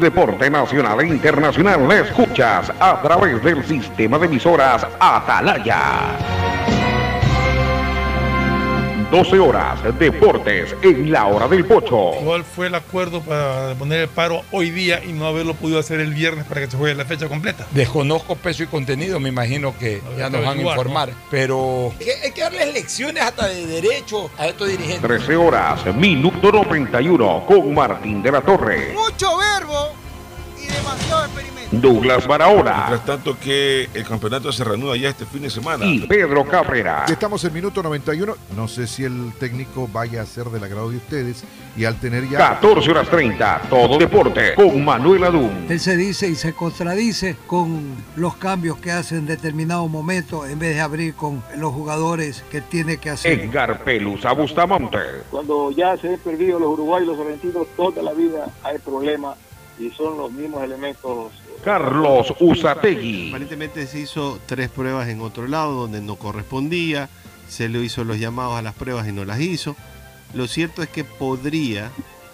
Deporte nacional e internacional escuchas a través del sistema de emisoras Atalaya. 12 horas, deportes en la hora del pocho. ¿Cuál fue el acuerdo para poner el paro hoy día y no haberlo podido hacer el viernes para que se juegue la fecha completa? Desconozco peso y contenido, me imagino que ya nos van a informar, pero hay que darles lecciones hasta de derecho a estos dirigentes. 13 horas, minuto 91 con Martín de la Torre. Mucho verbo. Douglas Barahona Mientras tanto que el campeonato se reanuda ya este fin de semana. y Pedro Cabrera. Estamos en minuto 91. No sé si el técnico vaya a ser del agrado de ustedes y al tener ya 14 horas 30, todo deporte con Manuel Adún. Él se dice y se contradice con los cambios que hace en determinado momento en vez de abrir con los jugadores que tiene que hacer. Edgar Pelusa Bustamante. Cuando ya se han perdido los uruguayos y los argentinos, toda la vida hay problemas y son los mismos elementos. Carlos Usategui. Aparentemente se hizo tres pruebas en otro lado donde no correspondía, se le hizo los llamados a las pruebas y no las hizo. Lo cierto es que podría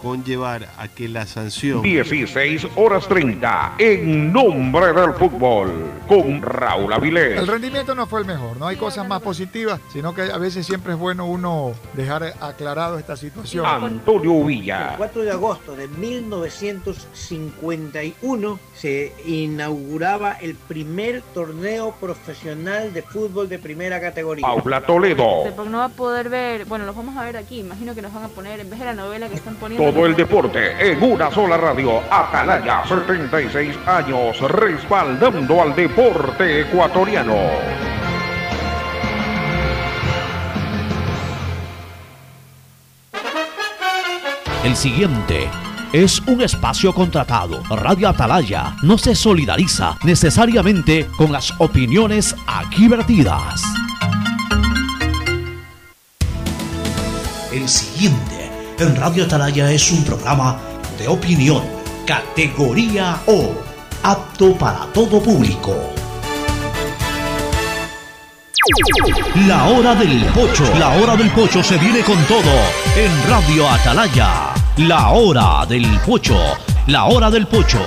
conllevar a que la sanción 16 horas 30 en nombre del fútbol con Raúl Avilés. El rendimiento no fue el mejor, no hay cosas más positivas, sino que a veces siempre es bueno uno dejar aclarado esta situación. Antonio Villa. 4 de agosto de 1951 se inauguraba el primer torneo profesional de fútbol de primera categoría. Paula Toledo. Porque no va a poder ver, bueno, los vamos a ver aquí, imagino que nos van a poner, en vez de la novela que están poniendo... Todo el deporte en una sola radio. Atalaya, 76 años respaldando al deporte ecuatoriano. El siguiente es un espacio contratado. Radio Atalaya no se solidariza necesariamente con las opiniones aquí vertidas. El siguiente en Radio Atalaya es un programa de opinión, categoría O, apto para todo público. La hora del pocho. La hora del pocho se viene con todo en Radio Atalaya. La hora del pocho. La hora del pocho.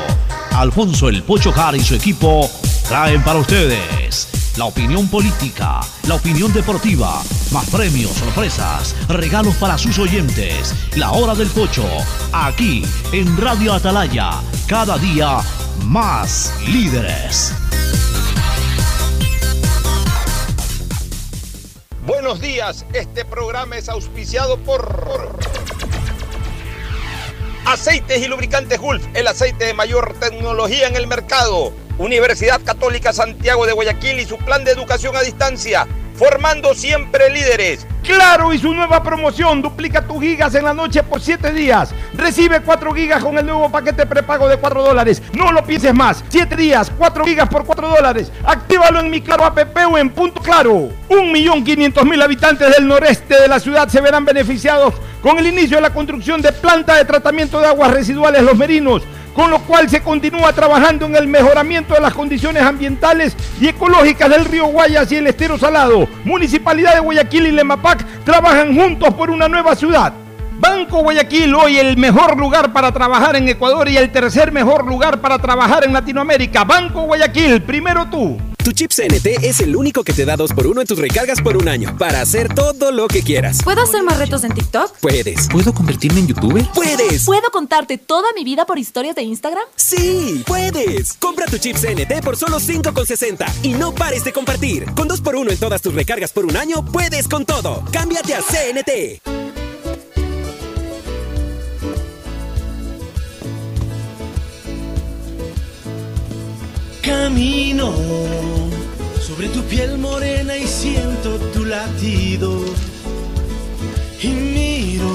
Alfonso el Pocho Car y su equipo traen para ustedes la opinión política, la opinión deportiva, más premios, sorpresas, regalos para sus oyentes. La hora del pocho. Aquí en Radio Atalaya. Cada día más líderes. Buenos días, este programa es auspiciado por Aceites y Lubricantes Gulf, el aceite de mayor tecnología en el mercado. Universidad Católica Santiago de Guayaquil y su plan de educación a distancia, formando siempre líderes. Claro y su nueva promoción, duplica tus gigas en la noche por 7 días. Recibe 4 gigas con el nuevo paquete prepago de 4 dólares. No lo pienses más. 7 días, 4 gigas por 4 dólares. Actívalo en mi Claro app o en Punto Claro. 1.500.000 habitantes del noreste de la ciudad se verán beneficiados con el inicio de la construcción de planta de tratamiento de aguas residuales Los Merinos con lo cual se continúa trabajando en el mejoramiento de las condiciones ambientales y ecológicas del río Guayas y el estero salado. Municipalidad de Guayaquil y Lemapac trabajan juntos por una nueva ciudad. Banco Guayaquil, hoy el mejor lugar para trabajar en Ecuador y el tercer mejor lugar para trabajar en Latinoamérica. Banco Guayaquil, primero tú. Tu chip CNT es el único que te da 2x1 en tus recargas por un año para hacer todo lo que quieras. ¿Puedo hacer más retos en TikTok? Puedes. ¿Puedo convertirme en youtuber? ¡Puedes! ¿Puedo contarte toda mi vida por historias de Instagram? ¡Sí! ¡Puedes! Compra tu chip CNT por solo 5,60 y no pares de compartir. Con 2x1 en todas tus recargas por un año, puedes con todo. Cámbiate a CNT. Camino sobre tu piel morena y siento tu latido. Y miro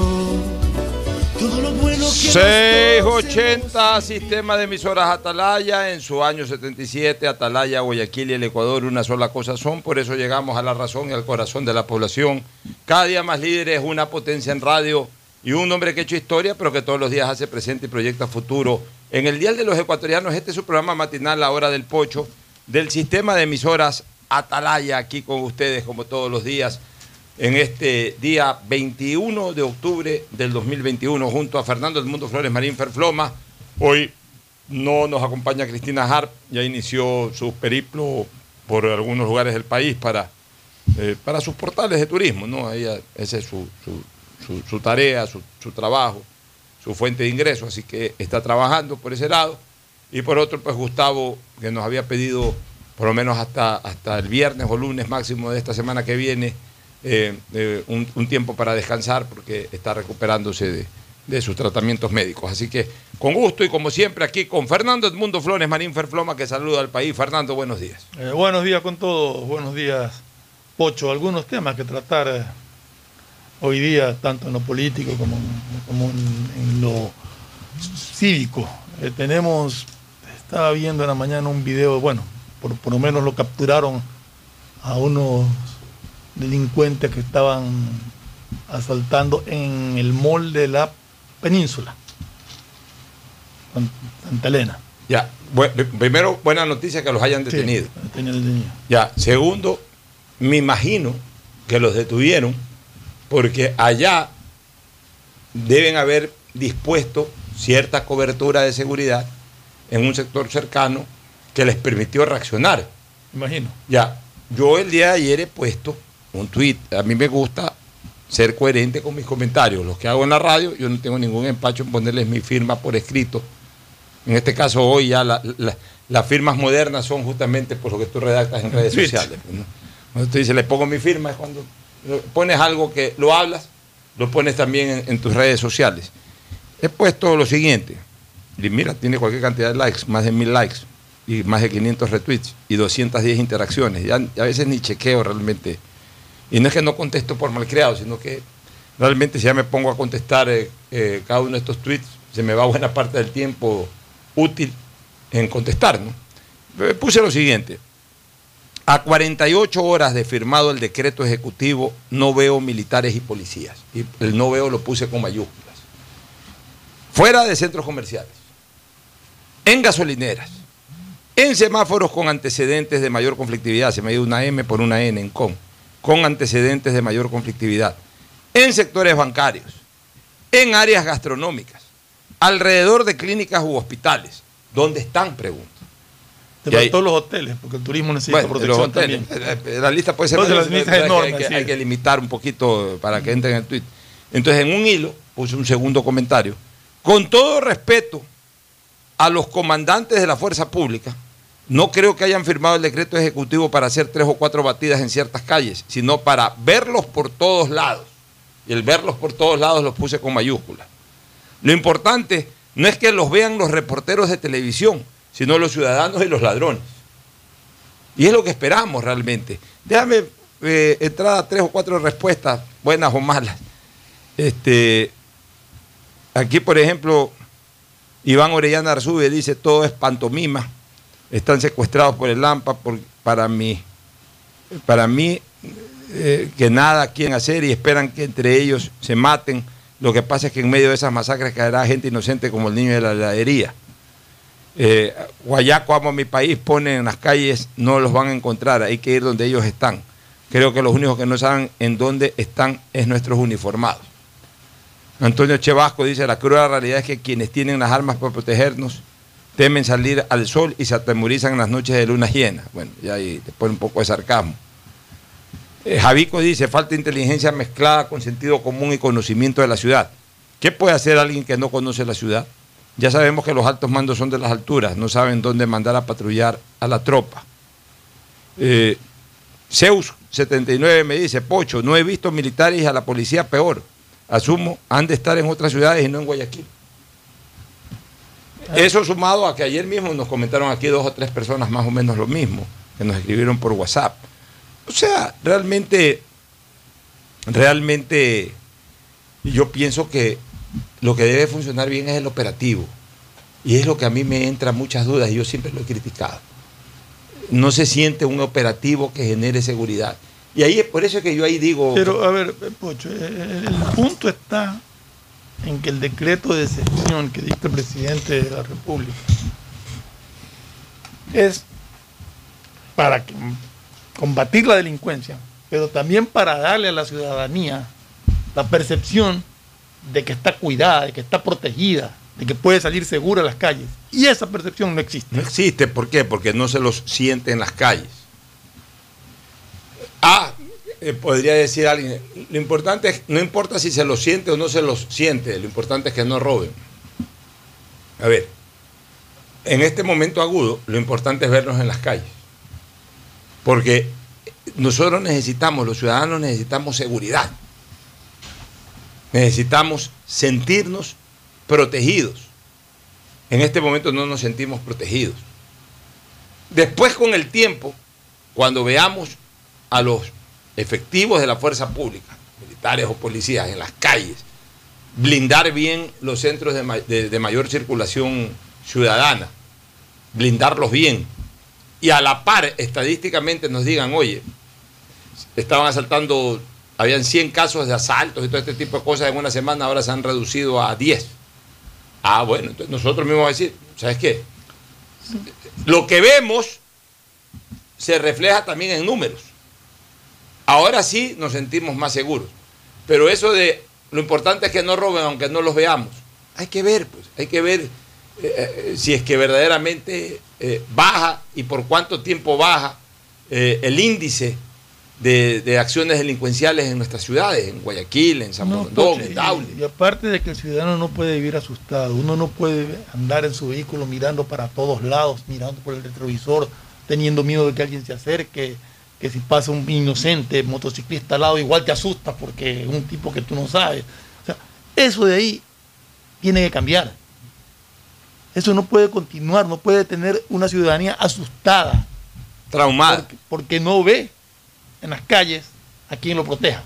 todo lo bueno que 680 Sistema de Emisoras Atalaya en su año 77, Atalaya, Guayaquil y el Ecuador una sola cosa son, por eso llegamos a la razón y al corazón de la población. Cada día más líderes, una potencia en radio y un hombre que ha hecho historia, pero que todos los días hace presente y proyecta futuro. En el Dial de los Ecuatorianos, este es su programa matinal, La Hora del Pocho, del sistema de emisoras Atalaya, aquí con ustedes como todos los días, en este día 21 de octubre del 2021, junto a Fernando del Mundo Flores Marín Ferfloma. Hoy no nos acompaña Cristina Harp, ya inició su periplo por algunos lugares del país para, eh, para sus portales de turismo, ¿no? Ella, esa es su, su- tarea, su trabajo, su fuente de ingreso, así que está trabajando por ese lado. Y por otro, pues Gustavo, que nos había pedido por lo menos hasta, hasta el viernes o lunes máximo de esta semana que viene, eh, eh, un, tiempo para descansar porque está recuperándose de, sus tratamientos médicos. Así que con gusto y como siempre aquí con Fernando Edmundo Flores, Marín Ferfloma, que saluda al país. Fernando, buenos días. Eh, buenos días con todos, buenos días, Pocho. Algunos temas que tratar hoy día, tanto en lo político como, como en, en lo cívico. Eh, tenemos, estaba viendo en la mañana un video, bueno, por, por lo menos lo capturaron a unos delincuentes que estaban asaltando en el mall de la península, San- Santa Elena. Ya, primero, buena noticia que los hayan detenido. Ya, segundo, me imagino que los detuvieron porque allá deben haber dispuesto cierta cobertura de seguridad en un sector cercano que les permitió reaccionar. Imagino. Ya, yo el día de ayer he puesto un tweet. A mí me gusta ser coherente con mis comentarios. Los que hago en la radio, yo no tengo ningún empacho en ponerles mi firma por escrito. En este caso, hoy ya la- la- las firmas modernas son justamente por lo que tú redactas en redes sociales. ¿no? Cuando tú dices, le pongo mi firma, es cuando pones algo que lo hablas, lo pones también en, tus redes sociales. He puesto lo siguiente, y mira, tiene cualquier cantidad de likes, más de mil likes, y más de 500 retweets, y 210 interacciones. Ya, a veces ni chequeo realmente. Y no es que no contesto por malcriado, sino que realmente si ya me pongo a contestar eh, eh, cada uno de estos tweets, se me va buena parte del tiempo útil en contestar. ¿no? Puse lo siguiente. A 48 horas de firmado el decreto ejecutivo, no veo militares y policías. Y el no veo lo puse con mayúsculas. Fuera de centros comerciales, en gasolineras, en semáforos con antecedentes de mayor conflictividad, se me dio una M por una N en con, con antecedentes de mayor conflictividad, en sectores bancarios, en áreas gastronómicas, alrededor de clínicas u hospitales. ¿Dónde están? Pregunto. Faltó los hoteles, porque el turismo necesita bueno, protección también. eh, eh, La lista puede ser Entonces, más- la lista es hay que- enorme, hay, que, sí. hay que limitar un poquito para que entre en el tweet. Entonces, en un hilo, puse un segundo comentario. Con todo respeto a los comandantes de la fuerza pública, no creo que hayan firmado el decreto ejecutivo para hacer tres o cuatro batidas en ciertas calles, sino para verlos por todos lados. Y el verlos por todos lados los puse con mayúsculas. Lo importante no es que los vean los reporteros de televisión, sino los ciudadanos y los ladrones. Y es lo que esperamos realmente. Déjame eh, entrar a tres o cuatro respuestas, buenas o malas. Este, aquí, por ejemplo, Iván Orellana Arzube dice, todo es pantomima. Están secuestrados por el AMPA por- para mí, para mí eh, que nada quieren hacer y esperan que entre ellos se maten. Lo que pasa es que en medio de esas masacres caerá gente inocente como el niño de la heladería. Eh, Guayaco, amo mi país, pone en las calles, no los van a encontrar, hay que ir donde ellos están. Creo que los únicos que no saben en dónde están es nuestros uniformados. Antonio Chevasco dice, la cruda realidad es que quienes tienen las armas para protegernos temen salir al sol y se atemorizan en las noches de luna llena. Bueno, ya ahí pone un poco de sarcasmo. Eh, Javico dice, falta inteligencia mezclada con sentido común y conocimiento de la ciudad. ¿Qué puede hacer alguien que no conoce la ciudad? Ya sabemos que los altos mandos son de las alturas, no saben dónde mandar a patrullar a la tropa. Eh, Zeus 79 me dice, Pocho, no he visto militares y a la policía peor. Asumo, han de estar en otras ciudades y no en Guayaquil. Eso sumado a que ayer mismo nos comentaron aquí dos o tres personas más o menos lo mismo, que nos escribieron por WhatsApp. O sea, realmente, realmente yo pienso que lo que debe funcionar bien es el operativo. Y es lo que a mí me entra muchas dudas y yo siempre lo he criticado. No se siente un operativo que genere seguridad. Y ahí es por eso que yo ahí digo... Pero, a ver, Pocho, eh, el punto está en que el decreto de excepción que dicta el presidente de la República es para combatir la delincuencia, pero también para darle a la ciudadanía la percepción de que está cuidada, de que está protegida, de que puede salir segura a las calles. Y esa percepción no existe. No existe, ¿por qué? Porque no se los siente en las calles. Ah, eh, podría decir alguien, lo importante es, no importa si se los siente o no se los siente, lo importante es que no roben. A ver, en este momento agudo, lo importante es vernos en las calles. Porque nosotros necesitamos, los ciudadanos necesitamos seguridad. Necesitamos sentirnos protegidos. En este momento no nos sentimos protegidos. Después con el tiempo, cuando veamos a los efectivos de la fuerza pública, militares o policías en las calles, blindar bien los centros de, ma- de- de mayor circulación ciudadana, blindarlos bien, y a la par estadísticamente nos digan, oye, estaban asaltando, habían 100 casos de asaltos y todo este tipo de cosas en una semana, ahora se han reducido a 10. Ah, bueno, entonces nosotros mismos vamos a decir, ¿sabes qué? Lo que vemos se refleja también en números. Ahora sí nos sentimos más seguros. Pero eso de lo importante es que no roben aunque no los veamos. Hay que ver, pues, hay que ver eh, eh, si es que verdaderamente eh, baja y por cuánto tiempo baja el índice de, de acciones delincuenciales en nuestras ciudades, en Guayaquil, en San No, Borondón, Pocho, en Daule. y, y aparte de que el ciudadano no puede vivir asustado, uno no puede andar en su vehículo mirando para todos lados, mirando por el retrovisor, teniendo miedo de que alguien se acerque, que si pasa un inocente motociclista al lado igual te asusta porque es un tipo que tú no sabes. O sea, eso de ahí tiene que cambiar. Eso no puede continuar, no puede tener una ciudadanía asustada. Traumada. Porque, porque no ve en las calles a quien lo proteja.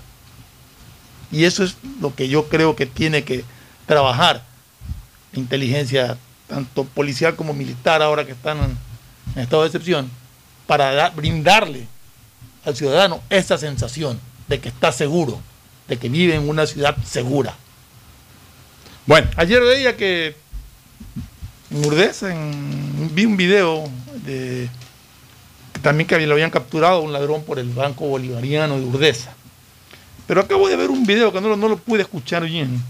Y eso es lo que yo creo que tiene que trabajar la inteligencia, tanto policial como militar, ahora que están en, estado de excepción, para dar- brindarle al ciudadano esa sensación de que está seguro, de que vive en una ciudad segura. Bueno, ayer veía que en Urdesa en- vi un video de también que lo habían capturado un ladrón por el Banco Bolivariano de Urdesa. Pero acabo de ver un video que no, lo- no lo pude escuchar bien.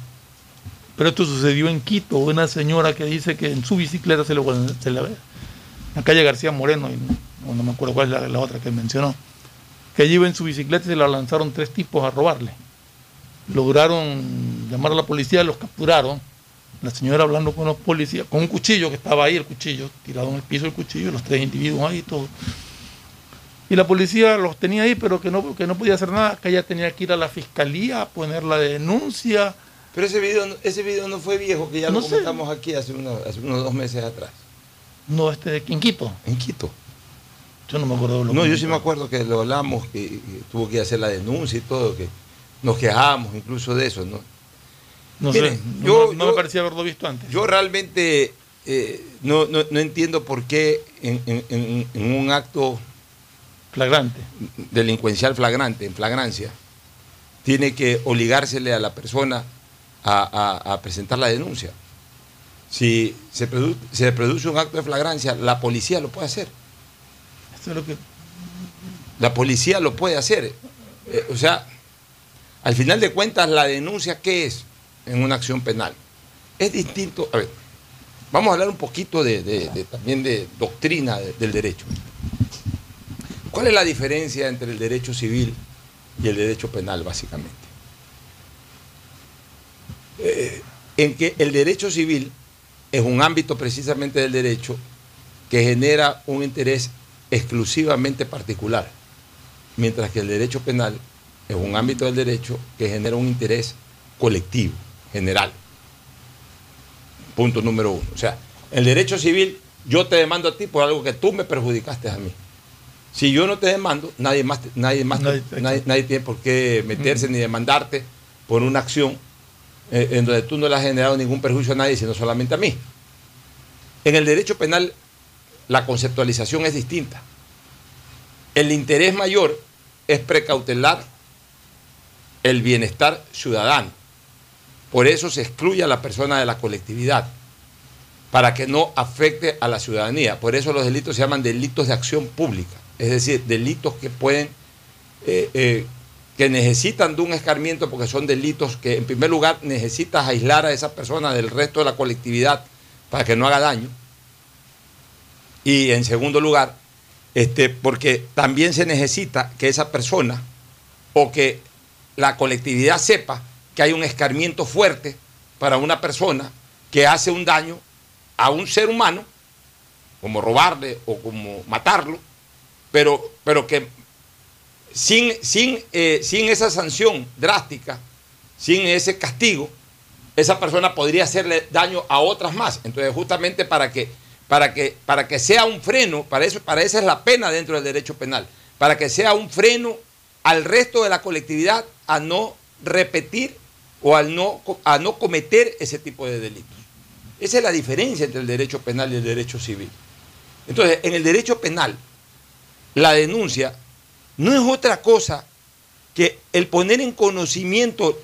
Pero esto sucedió en Quito, una señora que dice que en su bicicleta se le, se le en la calle García Moreno, y no, me acuerdo cuál es la, la otra que mencionó, que allí iba en su bicicleta y se la lanzaron tres tipos a robarle. Lograron llamar a la policía, los capturaron. La señora hablando con los policías, con un cuchillo que estaba ahí, el cuchillo, tirado en el piso el cuchillo, los tres individuos ahí, todo. Y la policía los tenía ahí, pero que no, que no podía hacer nada, que ella tenía que ir a la fiscalía a poner la denuncia. Pero ese video, no- ese video no fue viejo, que ya No lo sé. comentamos aquí hace unos, hace unos dos meses atrás. No, este, en Quito. En Quito. Yo no me acuerdo de lo No, que yo sí me acuerdo que lo hablamos, que, que tuvo que hacer la denuncia y todo, que nos quejábamos incluso de eso, ¿no? No Miren, sé, no, yo- no- yo- me parecía haberlo visto antes. Yo realmente eh, no, no- no entiendo por qué en, en- en- en un acto flagrante, delincuencial flagrante, en flagrancia, tiene que obligársele a la persona a, a- a presentar la denuncia. Si se, produ- se produce un acto de flagrancia, la policía lo puede hacer. Eso es lo que La policía lo puede hacer. Eh, o sea, al final de cuentas, la denuncia, ¿qué es en una acción penal? Es distinto. A ver, vamos a hablar un poquito de, de- de- también de doctrina de- del derecho. ¿Cuál es la diferencia entre el derecho civil y el derecho penal, básicamente? Eh, en que el derecho civil es un ámbito precisamente del derecho que genera un interés exclusivamente particular, mientras que el derecho penal es un ámbito del derecho que genera un interés colectivo, general. Punto número uno. O sea, el derecho civil, yo te demando a ti por algo que tú me perjudicaste a mí. Si yo no te demando, nadie más, nadie más, nadie tiene por qué meterse ni demandarte por una acción eh, en donde tú no le has generado ningún perjuicio a nadie, sino solamente a mí. En el derecho penal, la conceptualización es distinta. El interés mayor es precautelar el bienestar ciudadano. Por eso se excluye a la persona de la colectividad, para que no afecte a la ciudadanía. Por eso los delitos se llaman delitos de acción pública, es decir, delitos que pueden, eh, eh, que necesitan de un escarmiento porque son delitos que en primer lugar necesitas aislar a esa persona del resto de la colectividad para que no haga daño. Y en segundo lugar, este, porque también se necesita que esa persona o que la colectividad sepa que hay un escarmiento fuerte para una persona que hace un daño a un ser humano, como robarle o como matarlo, pero, pero que sin, sin, eh, sin esa sanción drástica, sin ese castigo, esa persona podría hacerle daño a otras más. Entonces, justamente para que, para que, para que sea un freno, para eso, para esa es la pena dentro del derecho penal, para que sea un freno al resto de la colectividad a no repetir o al no, a no cometer ese tipo de delitos. Esa es la diferencia entre el derecho penal y el derecho civil. Entonces, en el derecho penal, la denuncia no es otra cosa que el poner en conocimiento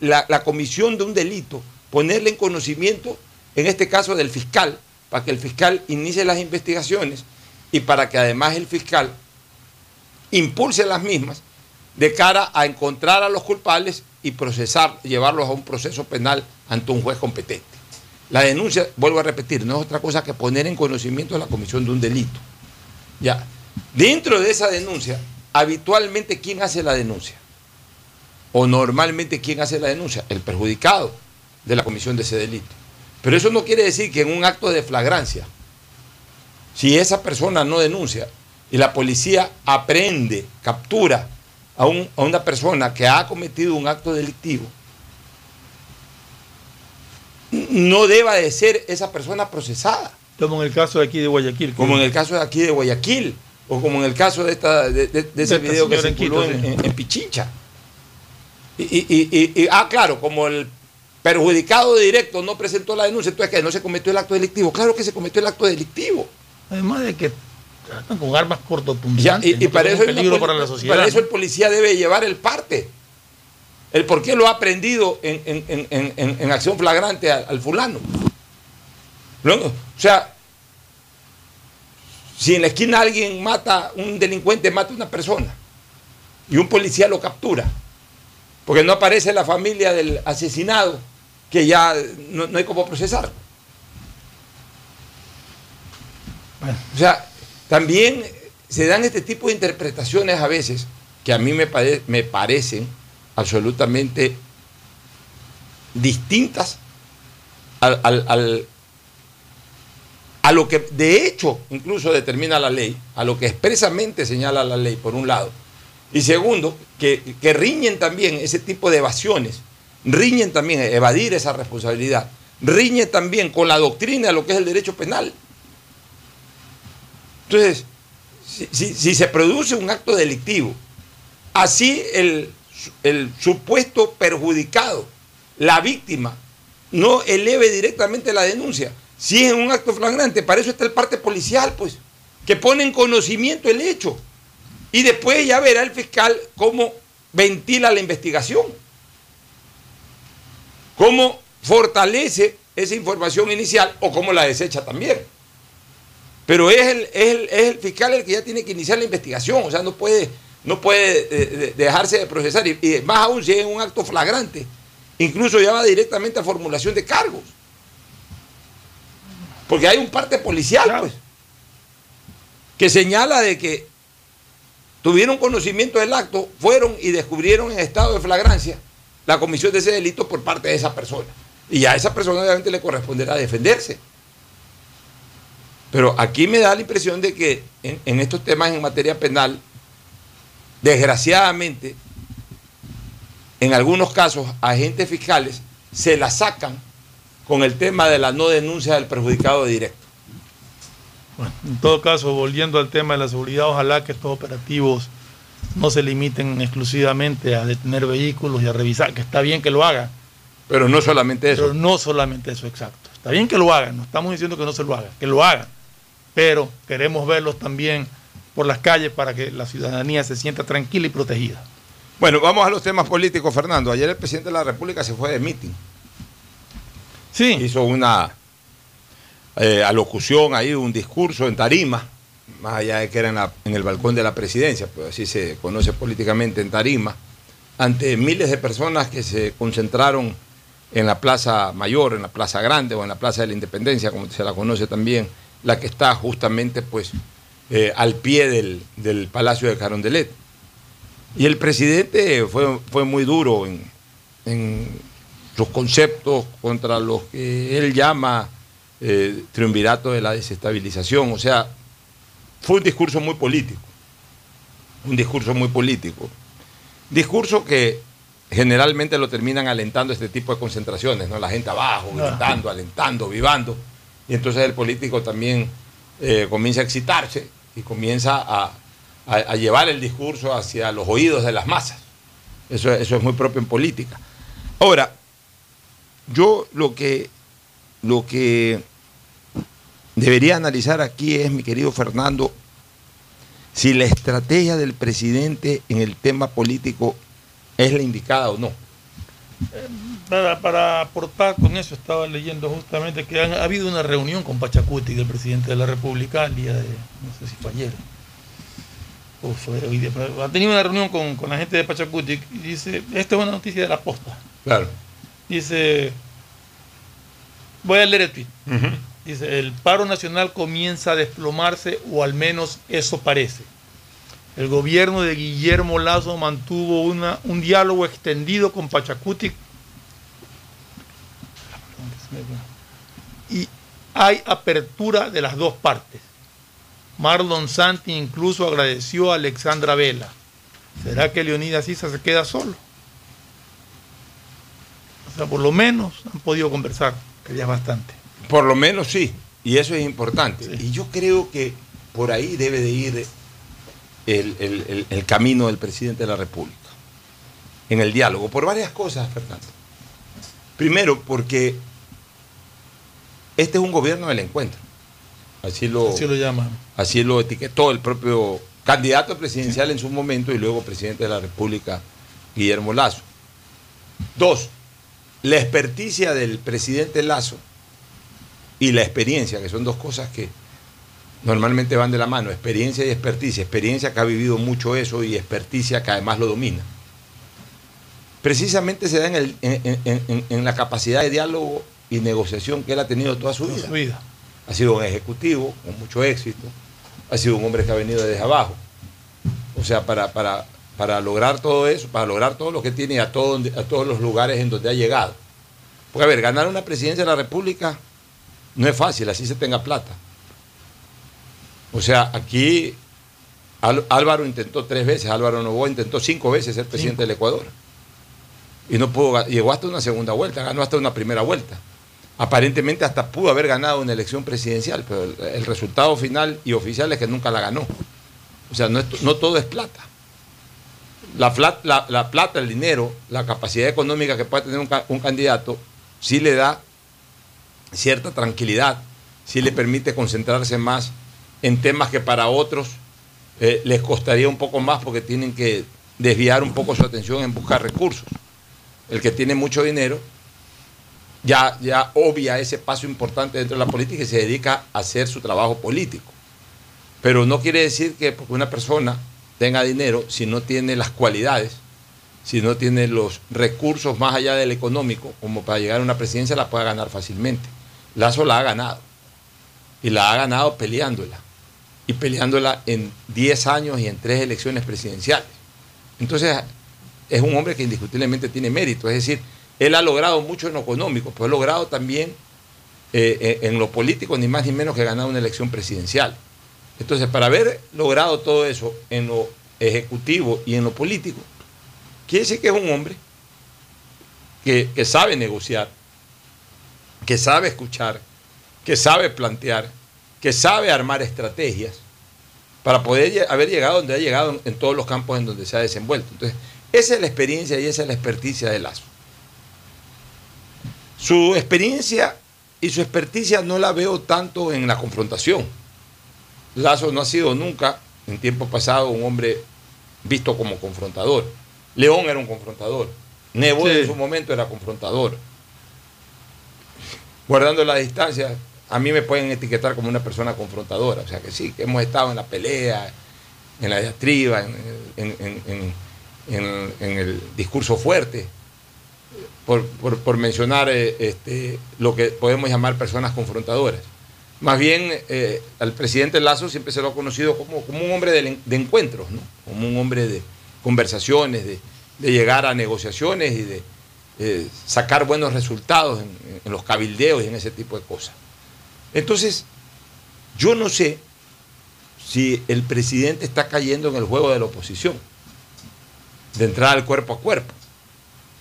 la, comisión de un delito, ponerle en conocimiento, en este caso del fiscal, para que el fiscal inicie las investigaciones y para que además el fiscal impulse las mismas de cara a encontrar a los culpables y procesar, llevarlos a un proceso penal ante un juez competente. La denuncia, vuelvo a repetir, no es otra cosa que poner en conocimiento de la comisión de un delito. Ya. Dentro de esa denuncia, habitualmente, ¿quién hace la denuncia? O normalmente, ¿quién hace la denuncia? El perjudicado de la comisión de ese delito. Pero eso no quiere decir que en un acto de flagrancia, si esa persona no denuncia y la policía aprende, captura a, un- a una persona que ha cometido un acto delictivo, no deba de ser esa persona procesada. Como en el caso de aquí de Guayaquil. Como en el caso de aquí de Guayaquil, o como en el caso de, esta, de, de- de ese video que circuló en, en- en Pichincha. Y, y- y- y- ah, claro, como el perjudicado directo no presentó la denuncia, entonces que no se cometió el acto delictivo. Claro que se cometió el acto delictivo. Además de que tratan con armas cortopunzantes. y, y ¿no? para, eso el policía debe llevar el parte. El por qué lo ha aprendido en, en- en- en- en- en acción flagrante al, al fulano. Luego, o sea, si en la esquina alguien mata, un delincuente mata a una persona y un policía lo captura, porque no aparece la familia del asesinado, que ya no, no hay cómo procesar. O sea, también se dan este tipo de interpretaciones a veces que a mí me, pare- me parecen absolutamente distintas al, al- al- a lo que de hecho incluso determina la ley, a lo que expresamente señala la ley, por un lado. Y segundo, que, que riñen también ese tipo de evasiones, riñen también evadir esa responsabilidad, riñen también con la doctrina de lo que es el derecho penal. Entonces, si, si- si se produce un acto delictivo, así el, el supuesto perjudicado, la víctima, no eleve directamente la denuncia. Si es un acto flagrante, para eso está el parte policial, pues, que pone en conocimiento el hecho. Y después ya verá el fiscal cómo ventila la investigación, cómo fortalece esa información inicial o cómo la desecha también. Pero es el, es el- es el fiscal el que ya tiene que iniciar la investigación, o sea, no puede, no puede eh, de- dejarse de procesar, y más aún si es un acto flagrante, incluso ya va directamente a formulación de cargos. Porque hay un parte policial, pues, que señala de que tuvieron conocimiento del acto, fueron y descubrieron en estado de flagrancia la comisión de ese delito por parte de esa persona. Y a esa persona obviamente le corresponderá defenderse. Pero aquí me da la impresión de que en, en estos temas en materia penal, desgraciadamente, en algunos casos, agentes fiscales se la sacan con el tema de la no denuncia del perjudicado directo. Bueno, en todo caso, volviendo al tema de la seguridad, ojalá que estos operativos no se limiten exclusivamente a detener vehículos y a revisar, que está bien que lo hagan. Pero no solamente eso. Pero no solamente eso, exacto. Está bien que lo hagan, no estamos diciendo que no se lo hagan, que lo hagan. Pero queremos verlos también por las calles para que la ciudadanía se sienta tranquila y protegida. Bueno, vamos a los temas políticos, Fernando. Ayer el presidente de la República se fue de meeting. Sí. Hizo una eh, alocución ahí, un discurso en tarima, más allá de que era en, la- el balcón de la presidencia, pues así se conoce políticamente en tarima, ante miles de personas que se concentraron en la Plaza Mayor, en la Plaza Grande o en la Plaza de la Independencia, como se la conoce también, la que está justamente pues eh, al pie del, Palacio de Carondelet. Y el presidente fue, fue muy duro en sus conceptos contra los que él llama eh, triunvirato de la desestabilización. O sea, fue un discurso muy político. Un discurso muy político. Discurso que generalmente lo terminan alentando este tipo de concentraciones, ¿no? La gente abajo, gritando, alentando, vivando. Y entonces el político también eh, comienza a excitarse y comienza a, a- a llevar el discurso hacia los oídos de las masas. Eso, eso es muy propio en política. Ahora, yo lo que, lo que debería analizar aquí es, mi querido Fernando, si la estrategia del presidente en el tema político es la indicada o no. Para, para aportar con eso, estaba leyendo justamente que han- ha habido una reunión con Pachacuti, el presidente de la República, el día de, no sé si fue ayer, o fue hoy día, pero ha tenido una reunión con, con la gente de Pachacuti y dice, esta es una noticia de la posta, Claro. Dice, voy a leer el tweet, dice, el paro nacional comienza a desplomarse, o al menos eso parece. El gobierno de Guillermo Lazo mantuvo una, un diálogo extendido con Pachacuti y hay apertura de las dos partes. Marlon Santi incluso agradeció a Alexandra Vela. ¿Será que Leonidas Issa se queda solo? O sea, por lo menos han podido conversar, que ya es bastante. Por lo menos sí, y eso es importante. Y yo creo que por ahí debe de ir el, el- el- el camino del presidente de la República, en el diálogo, por varias cosas, Fernando. Primero, porque este es un gobierno del encuentro. Así lo, Así lo llaman. así lo etiquetó el propio candidato presidencial en su momento y luego presidente de la República, Guillermo Lazo. Dos, la experticia del presidente Lazo y la experiencia, que son dos cosas que normalmente van de la mano, experiencia y experticia. Experiencia que ha vivido mucho eso y experticia que además lo domina. Precisamente se da en, el- en- en- en- en la capacidad de diálogo y negociación que él ha tenido toda su vida. Su vida. Ha sido un ejecutivo con mucho éxito, ha sido un hombre que ha venido desde abajo. O sea, para, para, para lograr todo eso, para lograr todo lo que tiene y a, todo a todos los lugares en donde ha llegado. Porque, a ver, ganar una presidencia de la República no es fácil, así se tenga plata. O sea, aquí Álvaro intentó tres veces, Álvaro Novoa intentó cinco veces ser presidente del Ecuador. Y no pudo, llegó hasta una segunda vuelta, ganó hasta una primera vuelta. Aparentemente hasta pudo haber ganado una elección presidencial, pero el, el resultado final y oficial es que nunca la ganó. O sea, no, es- no todo es plata. La, la- la plata, el dinero, la capacidad económica que puede tener un candidato, sí le da cierta tranquilidad, sí le permite concentrarse más en temas que para otros eh, les costaría un poco más porque tienen que desviar un poco su atención en buscar recursos. El que tiene mucho dinero ya, ya obvia ese paso importante dentro de la política y se dedica a hacer su trabajo político. Pero no quiere decir que porque una persona tenga dinero, si no tiene las cualidades, si no tiene los recursos más allá del económico, como para llegar a una presidencia, la pueda ganar fácilmente. Lazo la ha ganado. Y la ha ganado peleándola. Y peleándola en 10 años y en tres elecciones presidenciales. Entonces, es un hombre que indiscutiblemente tiene mérito. Es decir, él ha logrado mucho en lo económico, pero ha logrado también eh, eh, en lo político, ni más ni menos que ganar una elección presidencial. Entonces, para haber logrado todo eso en lo ejecutivo y en lo político, quiere decir que es un hombre que, que sabe negociar, que sabe escuchar, que sabe plantear, que sabe armar estrategias para poder haber llegado donde ha llegado en todos los campos en donde se ha desenvuelto. Entonces, esa es la experiencia y esa es la experticia de Lazo. Su experiencia y su experticia no la veo tanto en la confrontación. Lazo no ha sido nunca, en tiempo pasado, un hombre visto como confrontador. León era un confrontador. Nebo en su momento era confrontador. Guardando la distancia, a mí me pueden etiquetar como una persona confrontadora. O sea que sí, que hemos estado en la pelea, en la diatriba, en, en- en- en- en, en el discurso fuerte, por, por- por mencionar eh, este, lo que podemos llamar personas confrontadoras. Más bien, eh, al presidente Lazo siempre se lo ha conocido como, como un hombre de, de encuentros, ¿no? como un hombre de conversaciones, de, llegar a negociaciones y de eh, sacar buenos resultados en los cabildeos y en ese tipo de cosas. Entonces, yo no sé si el presidente está cayendo en el juego de la oposición, de entrar al cuerpo a cuerpo.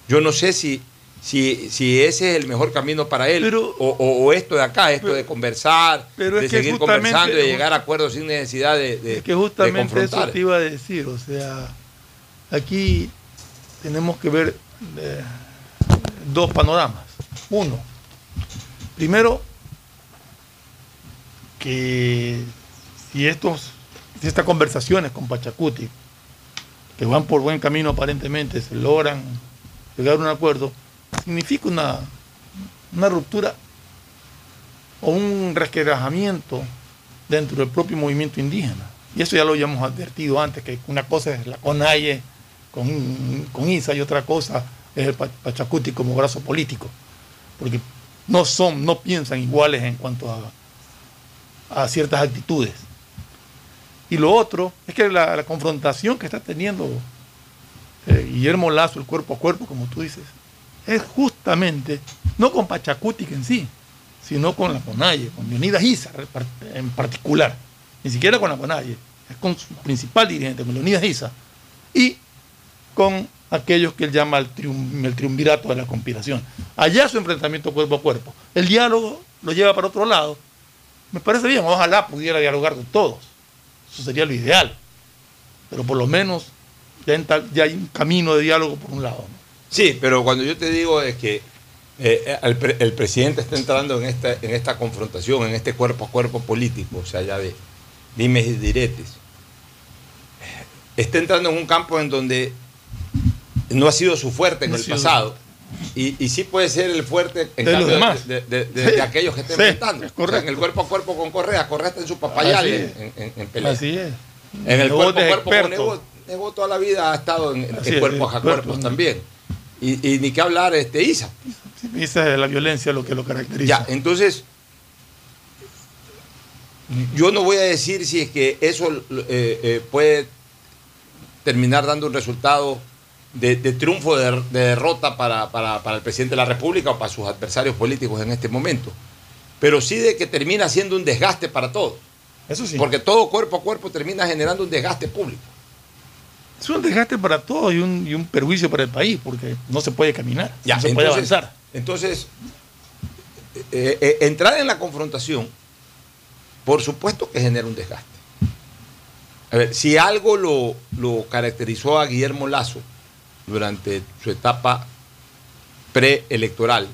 Yo no sé si, si, si ese es el mejor camino para él, o, o- o esto de acá, esto de conversar, pero de seguir conversando y de llegar a acuerdos sin necesidad de, de- Es que de justamente eso te iba a decir, o sea, aquí tenemos que ver eh, dos panoramas. Uno, primero, que si estos, si estas conversaciones con Pachacuti, que van por buen camino aparentemente, se logran llegar a un acuerdo, significa una, una ruptura o un resquebrajamiento dentro del propio movimiento indígena. Y eso ya lo habíamos advertido antes, que una cosa es la CONAIE con, con ISA y otra cosa es el Pa- Pachacuti como brazo político. Porque no son, no piensan iguales en cuanto a, a ciertas actitudes. Y lo otro es que la, la confrontación que está teniendo eh, Guillermo Lazo, el cuerpo a cuerpo, como tú dices, es justamente no con Pachacuti en sí, sino con la CONAIE, con Leonidas Isa en particular. Ni siquiera con la CONAIE, es con su principal dirigente, con Leonidas Isa, y con aquellos que él llama el, triun- el triunvirato de la conspiración. Allá su enfrentamiento cuerpo a cuerpo. El diálogo lo lleva para otro lado. Me parece bien, ojalá pudiera dialogar con todos. Eso sería lo ideal. Pero por lo menos ya, ya hay un camino de diálogo por un lado. ¿no? Sí, pero cuando yo te digo es que eh, el, pre- el presidente está entrando en esta, en esta confrontación, en este cuerpo a cuerpo político, o sea, ya de dimes y diretes, está entrando en un campo en donde no ha sido su fuerte en No el pasado. Y, y sí puede ser el fuerte en De los cambio demás. de, de- de- Sí, de aquellos que estén sí, enfrentando. es O sea, correcto. en el cuerpo a cuerpo con Correa, Correa está en su papayal en, en- pelea. Así es. En el cuerpo a cuerpo con experto. Nebo, Nebo toda la vida ha estado en, en cuerpos a cuerpos también. Y, y ni que hablar este Isa. Esa es la violencia lo que lo caracteriza. Ya, entonces, yo no voy a decir si es que eso eh, eh, puede terminar dando un resultado de, de triunfo, de, de derrota para, para- para el presidente de la República o para sus adversarios políticos en este momento. Pero sí de que termina siendo un desgaste para todos. Eso sí. Porque todo cuerpo a cuerpo termina generando un desgaste público. Es un desgaste para todos y un, y un perjuicio para el país, porque no se puede caminar, Ya, no se puede avanzar. Entonces, eh, eh, entrar en la confrontación, por supuesto que genera un desgaste. A ver, si algo lo, lo caracterizó a Guillermo Lazo durante su etapa preelectoral,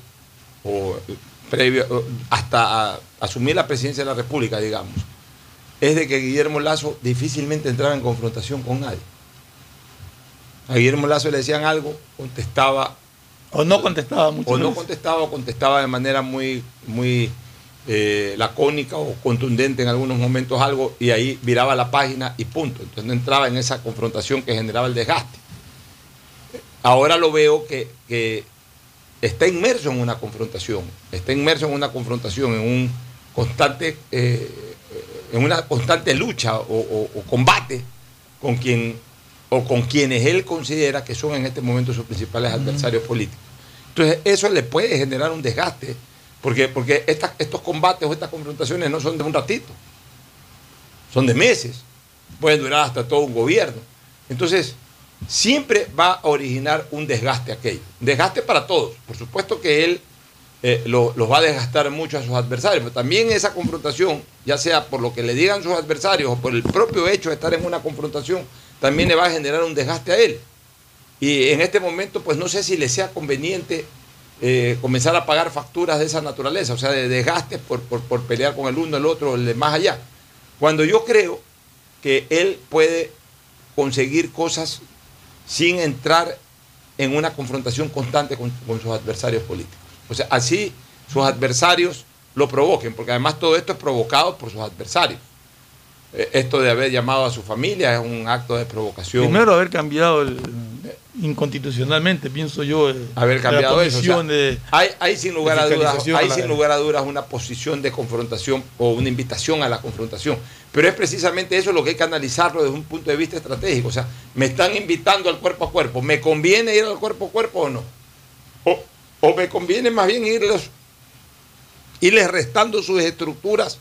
o eh, previo, hasta a- asumir la presidencia de la República, digamos, es de que Guillermo Lazo difícilmente entraba en confrontación con nadie. A Guillermo Lazo le decían algo, contestaba O no contestaba mucho. o no contestaba o contestaba de manera muy, muy eh, lacónica o contundente en algunos momentos algo y ahí viraba la página y punto. Entonces no entraba en esa confrontación que generaba el desgaste. Ahora lo veo que, que está inmerso en una confrontación, está inmerso en una confrontación, en un constante, eh, en una constante lucha o, o- o combate con quien o con quienes él considera que son en este momento sus principales adversarios políticos. Entonces, eso le puede generar un desgaste, porque, porque estos combates o estas confrontaciones no son de un ratito, son de meses, pueden durar hasta todo un gobierno. Entonces, siempre va a originar un desgaste aquello, desgaste para todos. Por supuesto que él eh, lo- los va a desgastar mucho a sus adversarios, pero también esa confrontación, ya sea por lo que le digan sus adversarios o por el propio hecho de estar en una confrontación, también le va a generar un desgaste a él. Y en este momento, pues no sé si le sea conveniente eh, comenzar a pagar facturas de esa naturaleza, o sea, de desgastes por, por- por pelear con el uno, el otro, el de más allá. Cuando yo creo que él puede conseguir cosas sin entrar en una confrontación constante con, con sus adversarios políticos. O sea, así sus adversarios lo provoquen, porque además todo esto es provocado por sus adversarios. Eh, Esto de haber llamado a su familia es un acto de provocación. Primero haber cambiado el, inconstitucionalmente, pienso yo. eh, haber cambiado eso. o sea, posición de- hay, hay sin lugar a dudas, hay sin lugar a dudas una posición de confrontación o una invitación a la confrontación. Pero es precisamente eso lo que hay que analizarlo desde un punto de vista estratégico. O sea, me están invitando al cuerpo a cuerpo. ¿Me conviene ir al cuerpo a cuerpo o no? O, o me conviene más bien irles, irles restando sus estructuras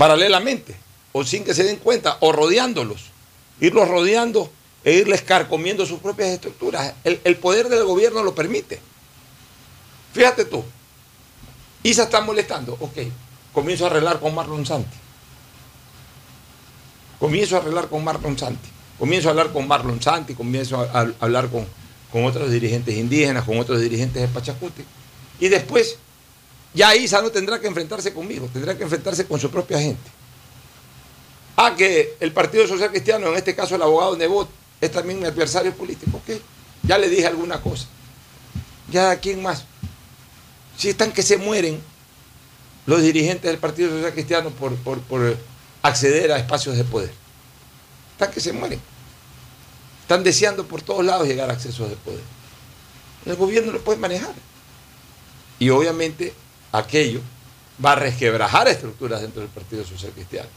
paralelamente, o sin que se den cuenta, o rodeándolos, irlos rodeando e irles carcomiendo sus propias estructuras. El, poder del gobierno lo permite. Fíjate tú, Isa está molestando, ok, comienzo a arreglar con Marlon Santi. Comienzo a arreglar con Marlon Santi. Comienzo a hablar con Marlon Santi, comienzo a, a hablar con, con otros dirigentes indígenas, con otros dirigentes de Pachacuti. Y después, ya Isa no tendrá que enfrentarse conmigo, tendrá que enfrentarse con su propia gente. Ah, que el Partido Social Cristiano, en este caso el abogado Nebot, es también mi adversario político. Ok, ya le dije alguna cosa. Ya, ¿quién más? Si están que se mueren los dirigentes del Partido Social Cristiano por, por, por acceder a espacios de poder. Están que se mueren. Están deseando por todos lados llegar a accesos de poder. El gobierno lo puede manejar. Y obviamente aquello va a resquebrajar estructuras dentro del Partido Social Cristiano.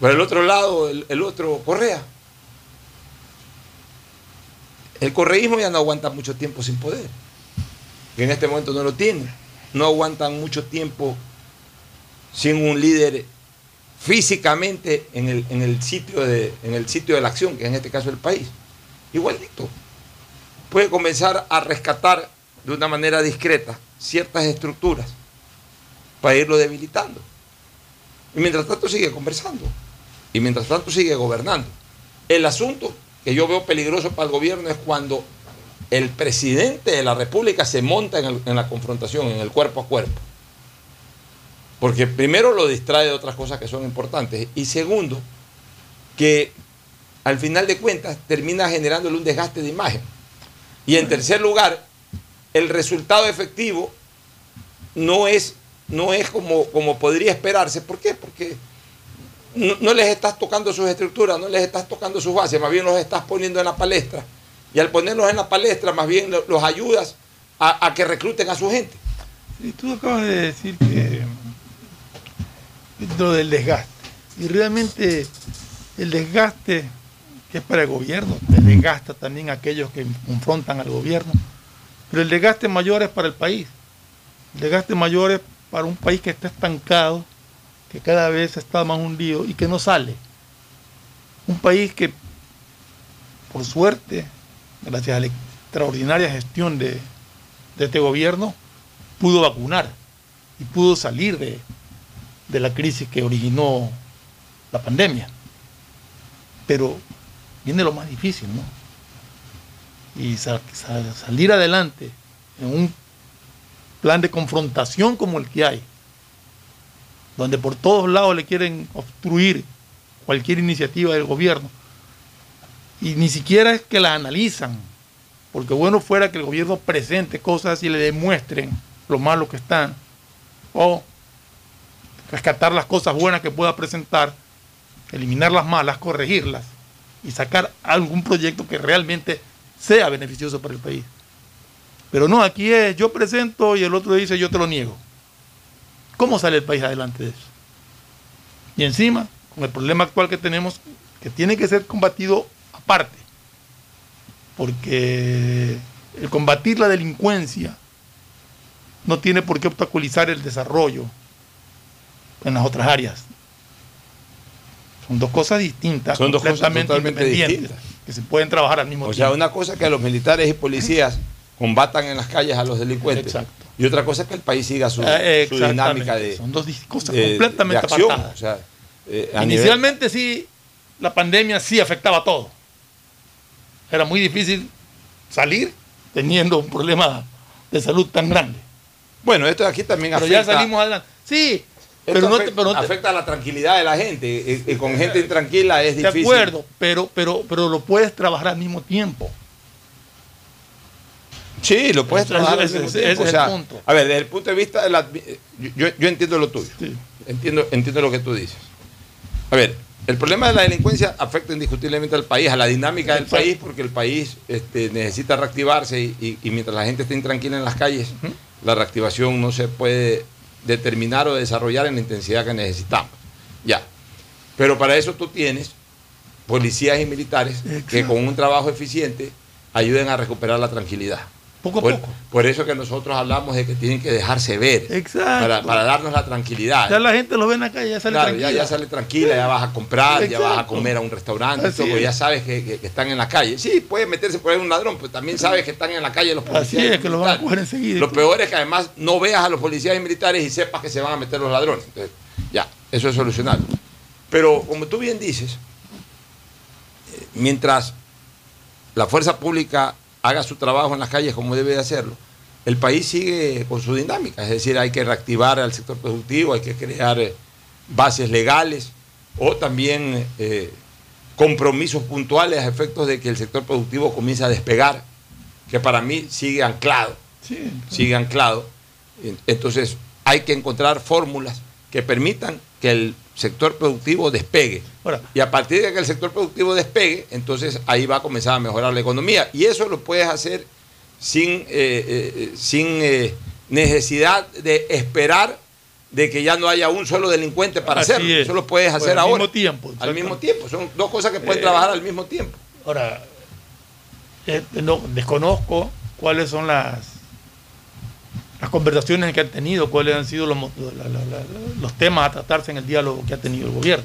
Por el otro lado, el, otro, Correa. El correísmo ya no aguanta mucho tiempo sin poder. Que en este momento no lo tiene. No aguantan mucho tiempo sin un líder físicamente en el, en el sitio de, en el sitio de la acción, que en este caso el país. Igualito. Puede comenzar a rescatar de una manera discreta ciertas estructuras para irlo debilitando. Y mientras tanto sigue conversando. Y mientras tanto sigue gobernando. El asunto que yo veo peligroso para el gobierno es cuando el presidente de la República se monta en, el- en la confrontación, en el cuerpo a cuerpo. Porque primero lo distrae de otras cosas que son importantes. Y segundo, que al final de cuentas termina generándole un desgaste de imagen. Y en tercer lugar, el resultado efectivo no es, no es como, como podría esperarse. ¿Por qué? Porque no, les estás tocando sus estructuras, no les estás tocando sus bases, más bien los estás poniendo en la palestra. Y al ponerlos en la palestra, más bien lo- los ayudas a, que recluten a su gente. Y tú acabas de decir que lo del desgaste. Y realmente el desgaste que es para el gobierno, te desgasta también a aquellos que confrontan al gobierno. Pero el desgaste mayor es para el país. El desgaste mayor es para un país que está estancado, que cada vez está más hundido y que no sale. Un país que, por suerte, gracias a la extraordinaria gestión de, este gobierno, pudo vacunar y pudo salir de, de la crisis que originó la pandemia. Pero viene lo más difícil, ¿no? Y sa- sa- salir adelante en un plan de confrontación como el que hay, donde por todos lados le quieren obstruir cualquier iniciativa del gobierno, y ni siquiera es que la analizan, porque bueno fuera que el gobierno presente cosas y le demuestren lo malo que están, o rescatar las cosas buenas que pueda presentar, eliminar las malas, corregirlas y sacar algún proyecto que realmente sea beneficioso para el país. Pero no, aquí es yo presento y el otro dice yo te lo niego. ¿Cómo sale el país adelante de eso? Y encima, con el problema actual que tenemos, que tiene que ser combatido aparte, porque el combatir la delincuencia no tiene por qué obstaculizar el desarrollo en las otras áreas. Son dos cosas distintas, Son dos cosas completamente totalmente independientes, distintas. Que se pueden trabajar al mismo O sea, tiempo. una cosa es que los militares y policías combatan en las calles a los delincuentes. Exacto. Y otra cosa es que el país siga su, Eh, su dinámica de, Son dos cosas de- completamente de acción. apartadas. O sea, eh, nivel- Inicialmente sí, la pandemia sí afectaba a todo. Era muy difícil salir teniendo un problema de salud tan grande. Bueno, esto de aquí también Pero afecta. ya salimos adelante. Sí, pero no, te- afecta, pero no te- afecta a la tranquilidad de la gente. Y, y con gente intranquila es de difícil. acuerdo, pero, pero, pero lo puedes trabajar al mismo tiempo. Sí, lo puedes trabajar al mismo ese- tiempo. ese O es sea, el punto. A ver, desde el punto de vista de la... Yo, yo entiendo lo tuyo. Entiendo, entiendo lo que tú dices. A ver, El problema de la delincuencia afecta indiscutiblemente al país, a la dinámica del país, porque el país este, necesita reactivarse y, y- y mientras la gente esté intranquila en las calles, la reactivación no se puede determinar o desarrollar en la intensidad que necesitamos. Ya. Pero para eso tú tienes policías y militares que con un trabajo eficiente ayuden a recuperar la tranquilidad. Poco a por, poco. por eso que nosotros hablamos de que tienen que dejarse ver. Exacto. Para, para darnos la tranquilidad. Ya la gente lo ve en la calle, ya sale Claro, ya, tranquila. ya sale tranquila, ya vas a comprar, ya vas a comer a un restaurante, todo, ya sabes que, que- que están en la calle. Sí, puede meterse por ahí un ladrón, pero también sabes que están en la calle los policías. Así y es, que lo van a coger enseguida. Lo peor es que además no veas a los policías y militares y sepas que se van a meter los ladrones. Entonces, ya, eso es solucionable. Pero como tú bien dices, eh, mientras la fuerza pública haga su trabajo en las calles como debe de hacerlo, el país sigue con su dinámica. Es decir, hay que reactivar al sector productivo, hay que crear eh, bases legales o también eh, compromisos puntuales a efectos de que el sector productivo comience a despegar, que para mí sigue anclado. Sigue anclado. Entonces, hay que encontrar fórmulas que permitan que el sector productivo despegue. y a partir de que el sector productivo despegue, entonces ahí va a comenzar a mejorar la economía. Y eso lo puedes hacer sin, eh, eh, sin eh, necesidad de esperar de que ya no haya un solo delincuente para Así hacerlo. es. Eso lo puedes Pues hacer al ahora. mismo tiempo, Al mismo tiempo. Son dos cosas que pueden Eh, trabajar al mismo tiempo. Ahora, eh, no, desconozco cuáles son las, las conversaciones que han tenido, cuáles han sido los, los temas a tratarse en el diálogo que ha tenido el gobierno.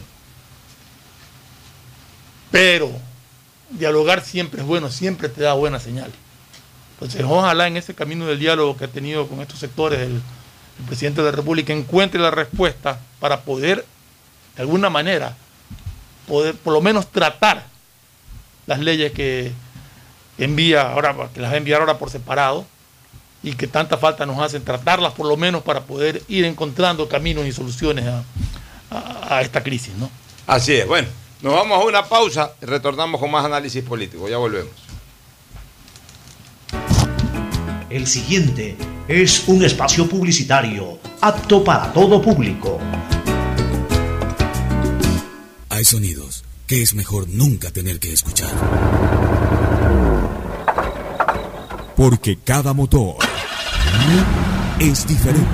Pero dialogar siempre es bueno, siempre te da buena señal. Entonces, ojalá en ese camino del diálogo que ha tenido con estos sectores el, el presidente de la República encuentre la respuesta para poder, de alguna manera, poder por lo menos tratar las leyes que envía ahora, que las va a enviar ahora por separado y que tanta falta nos hacen tratarlas por lo menos para poder ir encontrando caminos y soluciones a, a- a esta crisis, ¿no? Así es. Bueno, nos vamos a una pausa y retornamos con más análisis político. Ya volvemos. El siguiente es un espacio publicitario apto para todo público. Hay sonidos que es mejor nunca tener que escuchar. Porque cada motor es diferente.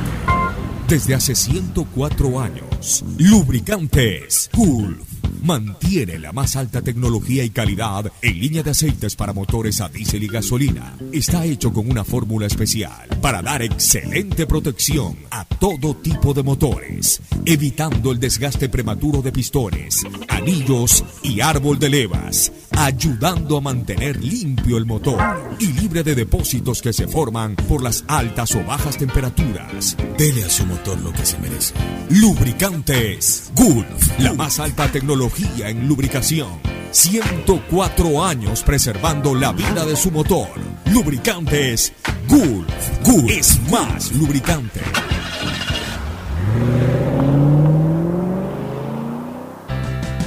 Desde hace 104 años, Lubricantes Gulf mantiene la más alta tecnología y calidad en línea de aceites para motores a diésel y gasolina. Está hecho con una fórmula especial para dar excelente protección a todo tipo de motores, evitando el desgaste prematuro de pistones, anillos y árbol de levas, ayudando a mantener limpio el motor y libre de depósitos que se forman por las altas o bajas temperaturas. Dele a su motor lo que se merece. Lubricantes Gulf, la más alta tecnología en lubricación. 104 años preservando la vida de su motor. Lubricantes Gulf. Gulf es más lubricante.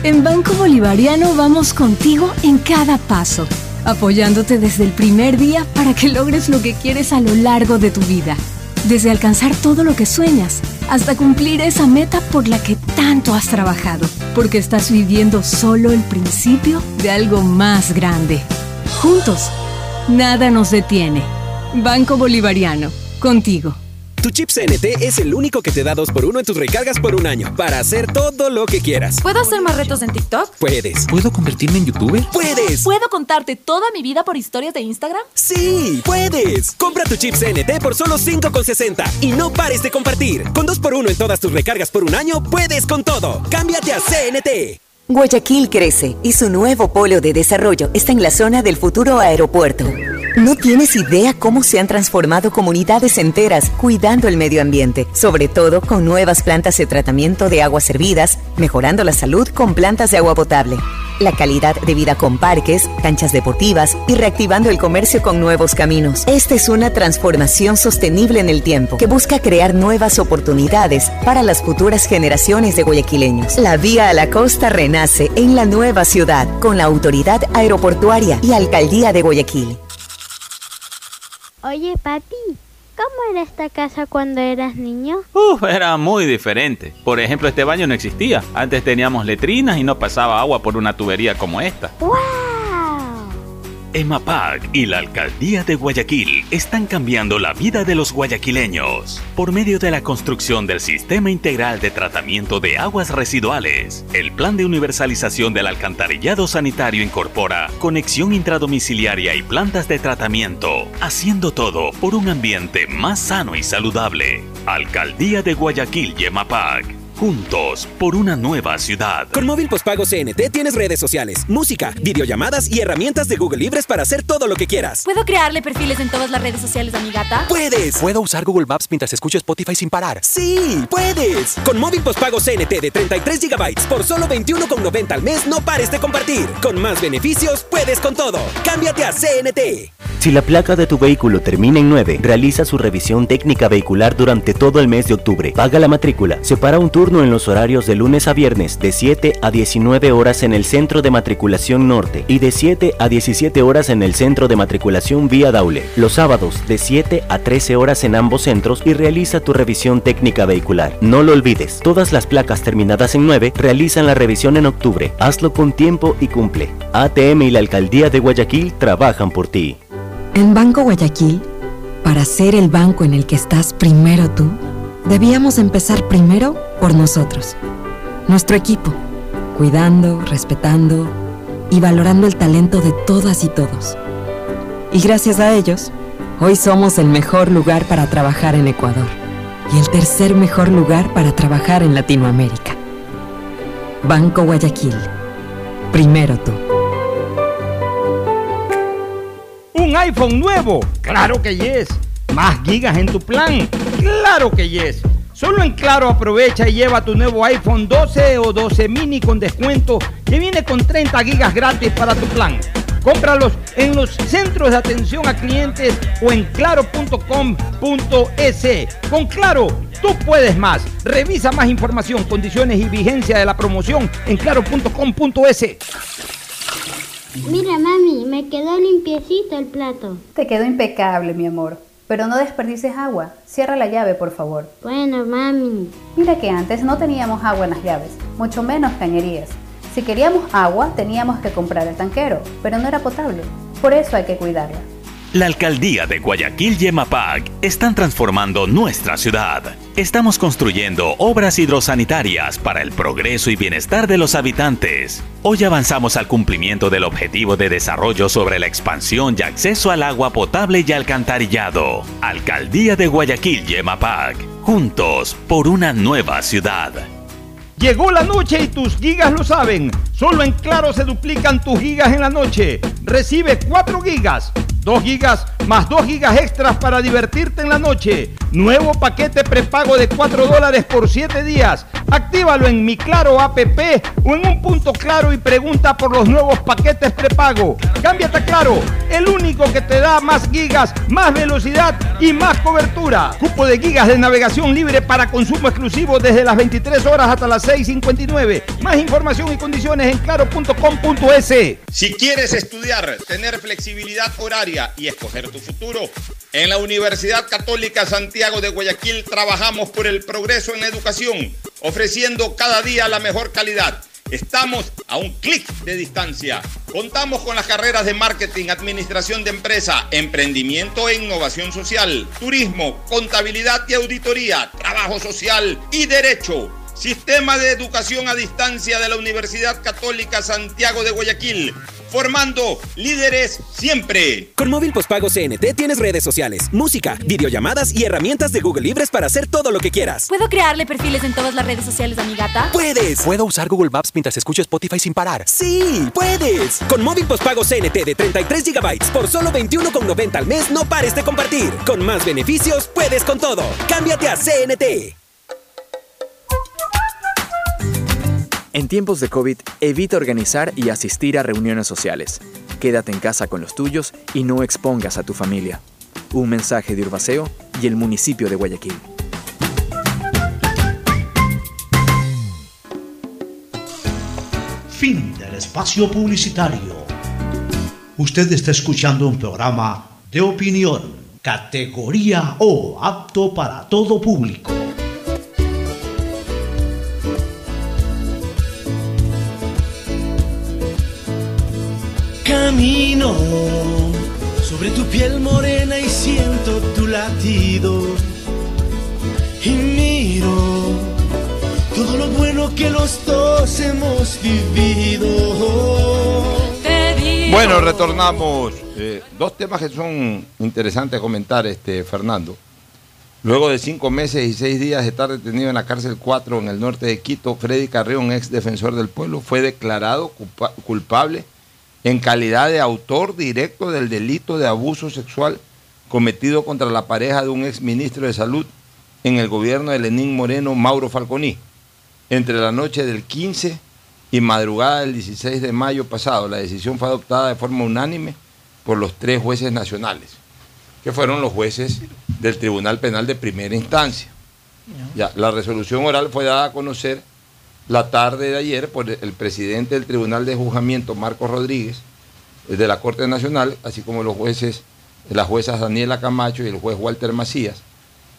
En Banco Bolivariano vamos contigo en cada paso, apoyándote desde el primer día para que logres lo que quieres a lo largo de tu vida. Desde alcanzar todo lo que sueñas hasta cumplir esa meta por la que tanto has trabajado, porque estás viviendo solo el principio de algo más grande. Juntos, nada nos detiene. Banco Bolivariano, contigo. Tu chip CNT es el único que te da 2x1 en tus recargas por un año para hacer todo lo que quieras. ¿Puedo hacer más retos en TikTok? Puedes. ¿Puedo convertirme en youtuber? ¡Puedes! ¿Puedo contarte toda mi vida por historias de Instagram? ¡Sí! ¡Puedes! Compra tu chip CNT por solo 5,60 y no pares de compartir. Con 2x1 en todas tus recargas por un año, puedes con todo. Cámbiate a CNT. Guayaquil crece y su nuevo polo de desarrollo está en la zona del futuro aeropuerto. No tienes idea cómo se han transformado comunidades enteras cuidando el medio ambiente, sobre todo con nuevas plantas de tratamiento de aguas servidas, mejorando la salud con plantas de agua potable, la calidad de vida con parques, canchas deportivas y reactivando el comercio con nuevos caminos. Esta es una transformación sostenible en el tiempo que busca crear nuevas oportunidades para las futuras generaciones de guayaquileños. La vía a la costa renace en la nueva ciudad con la autoridad aeroportuaria y alcaldía de Guayaquil. Oye, papi, ¿Cómo era esta casa cuando eras niño? Uf, era muy diferente. Por ejemplo, este baño no existía. Antes teníamos letrinas y no pasaba agua por una tubería como esta. ¡Wow! EMAPAC y la Alcaldía de Guayaquil están cambiando la vida de los guayaquileños por medio de la construcción del Sistema Integral de Tratamiento de Aguas Residuales. El Plan de Universalización del Alcantarillado Sanitario incorpora conexión intradomiciliaria y plantas de tratamiento, haciendo todo por un ambiente más sano y saludable. Alcaldía de Guayaquil y EMAPAC. Juntos por una nueva ciudad. Con móvil postpago CNT tienes redes sociales, música, videollamadas y herramientas de Google Libres para hacer todo lo que quieras. ¿Puedo crearle perfiles en todas las redes sociales a mi gata? ¡Puedes! ¿Puedo usar Google Maps mientras escucho Spotify sin parar? ¡Sí! ¡Puedes! Con móvil postpago CNT de 33 GB por solo 21,90 al mes, no pares de compartir. Con más beneficios, puedes con todo. Cámbiate a CNT. Si la placa de tu vehículo termina en 9, realiza su revisión técnica vehicular durante todo el mes de octubre. Paga la matrícula. Separa un turno en los horarios de lunes a viernes de 7 a 19 horas en el Centro de Matriculación Norte y de 7 a 17 horas en el Centro de Matriculación Vía Daule. Los sábados de 7 a 13 horas en ambos centros y realiza tu revisión técnica vehicular. No lo olvides, todas las placas terminadas en 9 realizan la revisión en octubre. Hazlo con tiempo y cumple. ATM y la Alcaldía de Guayaquil trabajan por ti. En Banco Guayaquil, para ser el banco en el que estás primero tú, debíamos empezar primero por nosotros, nuestro equipo, cuidando, respetando y valorando el talento de todas y todos. Y gracias a ellos, hoy somos el mejor lugar para trabajar en Ecuador y el tercer mejor lugar para trabajar en Latinoamérica. Banco Guayaquil, primero tú. ¿Un iPhone nuevo? Claro que yes. ¿Más gigas en tu plan? Claro que yes. Solo en Claro aprovecha y lleva tu nuevo iPhone 12 o 12 mini con descuento que viene con 30 gigas gratis para tu plan. Cómpralos en los centros de atención a clientes o en claro.com.es. Con Claro, tú puedes más. Revisa más información, condiciones y vigencia de la promoción en claro.com.es. Mira, mami, me quedó limpiecito el plato. Te quedó impecable, mi amor. Pero no desperdices agua. Cierra la llave, por favor. Bueno, mami. Mira que antes no teníamos agua en las llaves, mucho menos cañerías. Si queríamos agua, teníamos que comprar el tanquero, pero no era potable. Por eso hay que cuidarla. La alcaldía de Guayaquil y EMAPAC están transformando nuestra ciudad. Estamos construyendo obras hidrosanitarias para el progreso y bienestar de los habitantes. Hoy avanzamos al cumplimiento del objetivo de desarrollo sobre la expansión y acceso al agua potable y alcantarillado. Alcaldía de Guayaquil y EMAPAC. Juntos por una nueva ciudad. Llegó la noche y tus gigas lo saben. Solo en Claro se duplican tus gigas en la noche. Recibe 4 gigas, 2 gigas más 2 gigas extras para divertirte en la noche. Nuevo paquete prepago de 4 dólares por 7 días. Actívalo en mi Claro app o en un punto claro y pregunta por los nuevos paquetes prepago. Cámbiate a Claro, el único que te da más gigas, más velocidad y más cobertura. Cupo de gigas de navegación libre para consumo exclusivo desde las 23 horas hasta las 6.59. Más información y condiciones en claro.com.es. Si quieres estudiar, tener flexibilidad horaria y escoger tu futuro, en la Universidad Católica Santiago de Guayaquil trabajamos por el progreso en la educación, ofreciendo cada día la mejor calidad. Estamos a un clic de distancia. Contamos con las carreras de marketing, administración de empresa, emprendimiento e innovación social, turismo, contabilidad y auditoría, trabajo social y derecho. Sistema de Educación a Distancia de la Universidad Católica Santiago de Guayaquil. Formando líderes siempre. Con móvil postpago CNT tienes redes sociales, música, videollamadas y herramientas de Google Libres para hacer todo lo que quieras. ¿Puedo crearle perfiles en todas las redes sociales a mi gata? ¡Puedes! ¿Puedo usar Google Maps mientras escucho Spotify sin parar? ¡Sí! ¡Puedes! Con móvil postpago CNT de 33 GB por solo 21,90 al mes, no pares de compartir. Con más beneficios, puedes con todo. Cámbiate a CNT. En tiempos de COVID, evita organizar y asistir a reuniones sociales. Quédate en casa con los tuyos y no expongas a tu familia. Un mensaje de Urbaceo y el municipio de Guayaquil. Fin del espacio publicitario. Usted está escuchando un programa de opinión, Categoría O, apto para todo público. Camino sobre tu piel morena y siento tu latido. Y miro todo lo bueno que los dos hemos vivido. Bueno, retornamos. Eh, dos temas que son interesantes comentar, este Fernando. Luego de cinco meses y seis días de estar detenido en la cárcel 4 en el norte de Quito, Freddy Carrión, ex defensor del pueblo, fue declarado culpa- culpable en calidad de autor directo del delito de abuso sexual cometido contra la pareja de un ex ministro de Salud en el gobierno de Lenín Moreno, Mauro Falconi, entre la noche del 15 y madrugada del 16 de mayo pasado. La decisión fue adoptada de forma unánime por los tres jueces nacionales, que fueron los jueces del Tribunal Penal de Primera Instancia. Ya, la resolución oral fue dada a conocer la tarde de ayer por el presidente del Tribunal de Juzgamiento, Marcos Rodríguez, eh, de la Corte Nacional, así como los jueces, las juezas Daniela Camacho y el juez Walter Macías,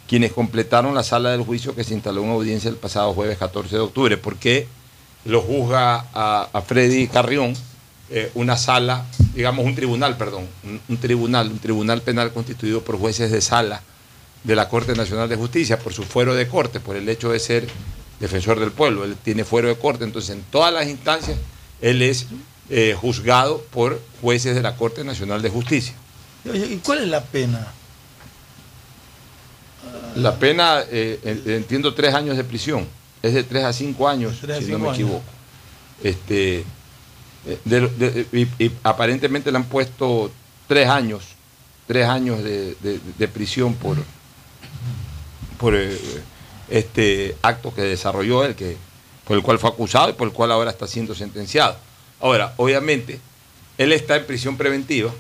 quienes completaron la sala del juicio que se instaló en audiencia el pasado jueves 14 de octubre. ¿Por qué lo juzga a, Freddy Carrión eh, una sala, digamos un tribunal, perdón, un tribunal, un tribunal penal constituido por jueces de sala de la Corte Nacional de Justicia por su fuero de corte, por el hecho de ser defensor del pueblo. Él tiene fuero de corte, entonces en todas las instancias él es eh, juzgado por jueces de la Corte Nacional de Justicia. ¿Y cuál es la pena? La pena, eh, en- entiendo, tres años de prisión. Es de tres a cinco años, a si no me años. equivoco. Este, eh, de- de- y, y aparentemente le han puesto tres años, tres años de, de- de prisión por, por eh, este acto que desarrolló él, que, por el cual fue acusado y por el cual ahora está siendo sentenciado. Ahora, obviamente, él está en prisión preventiva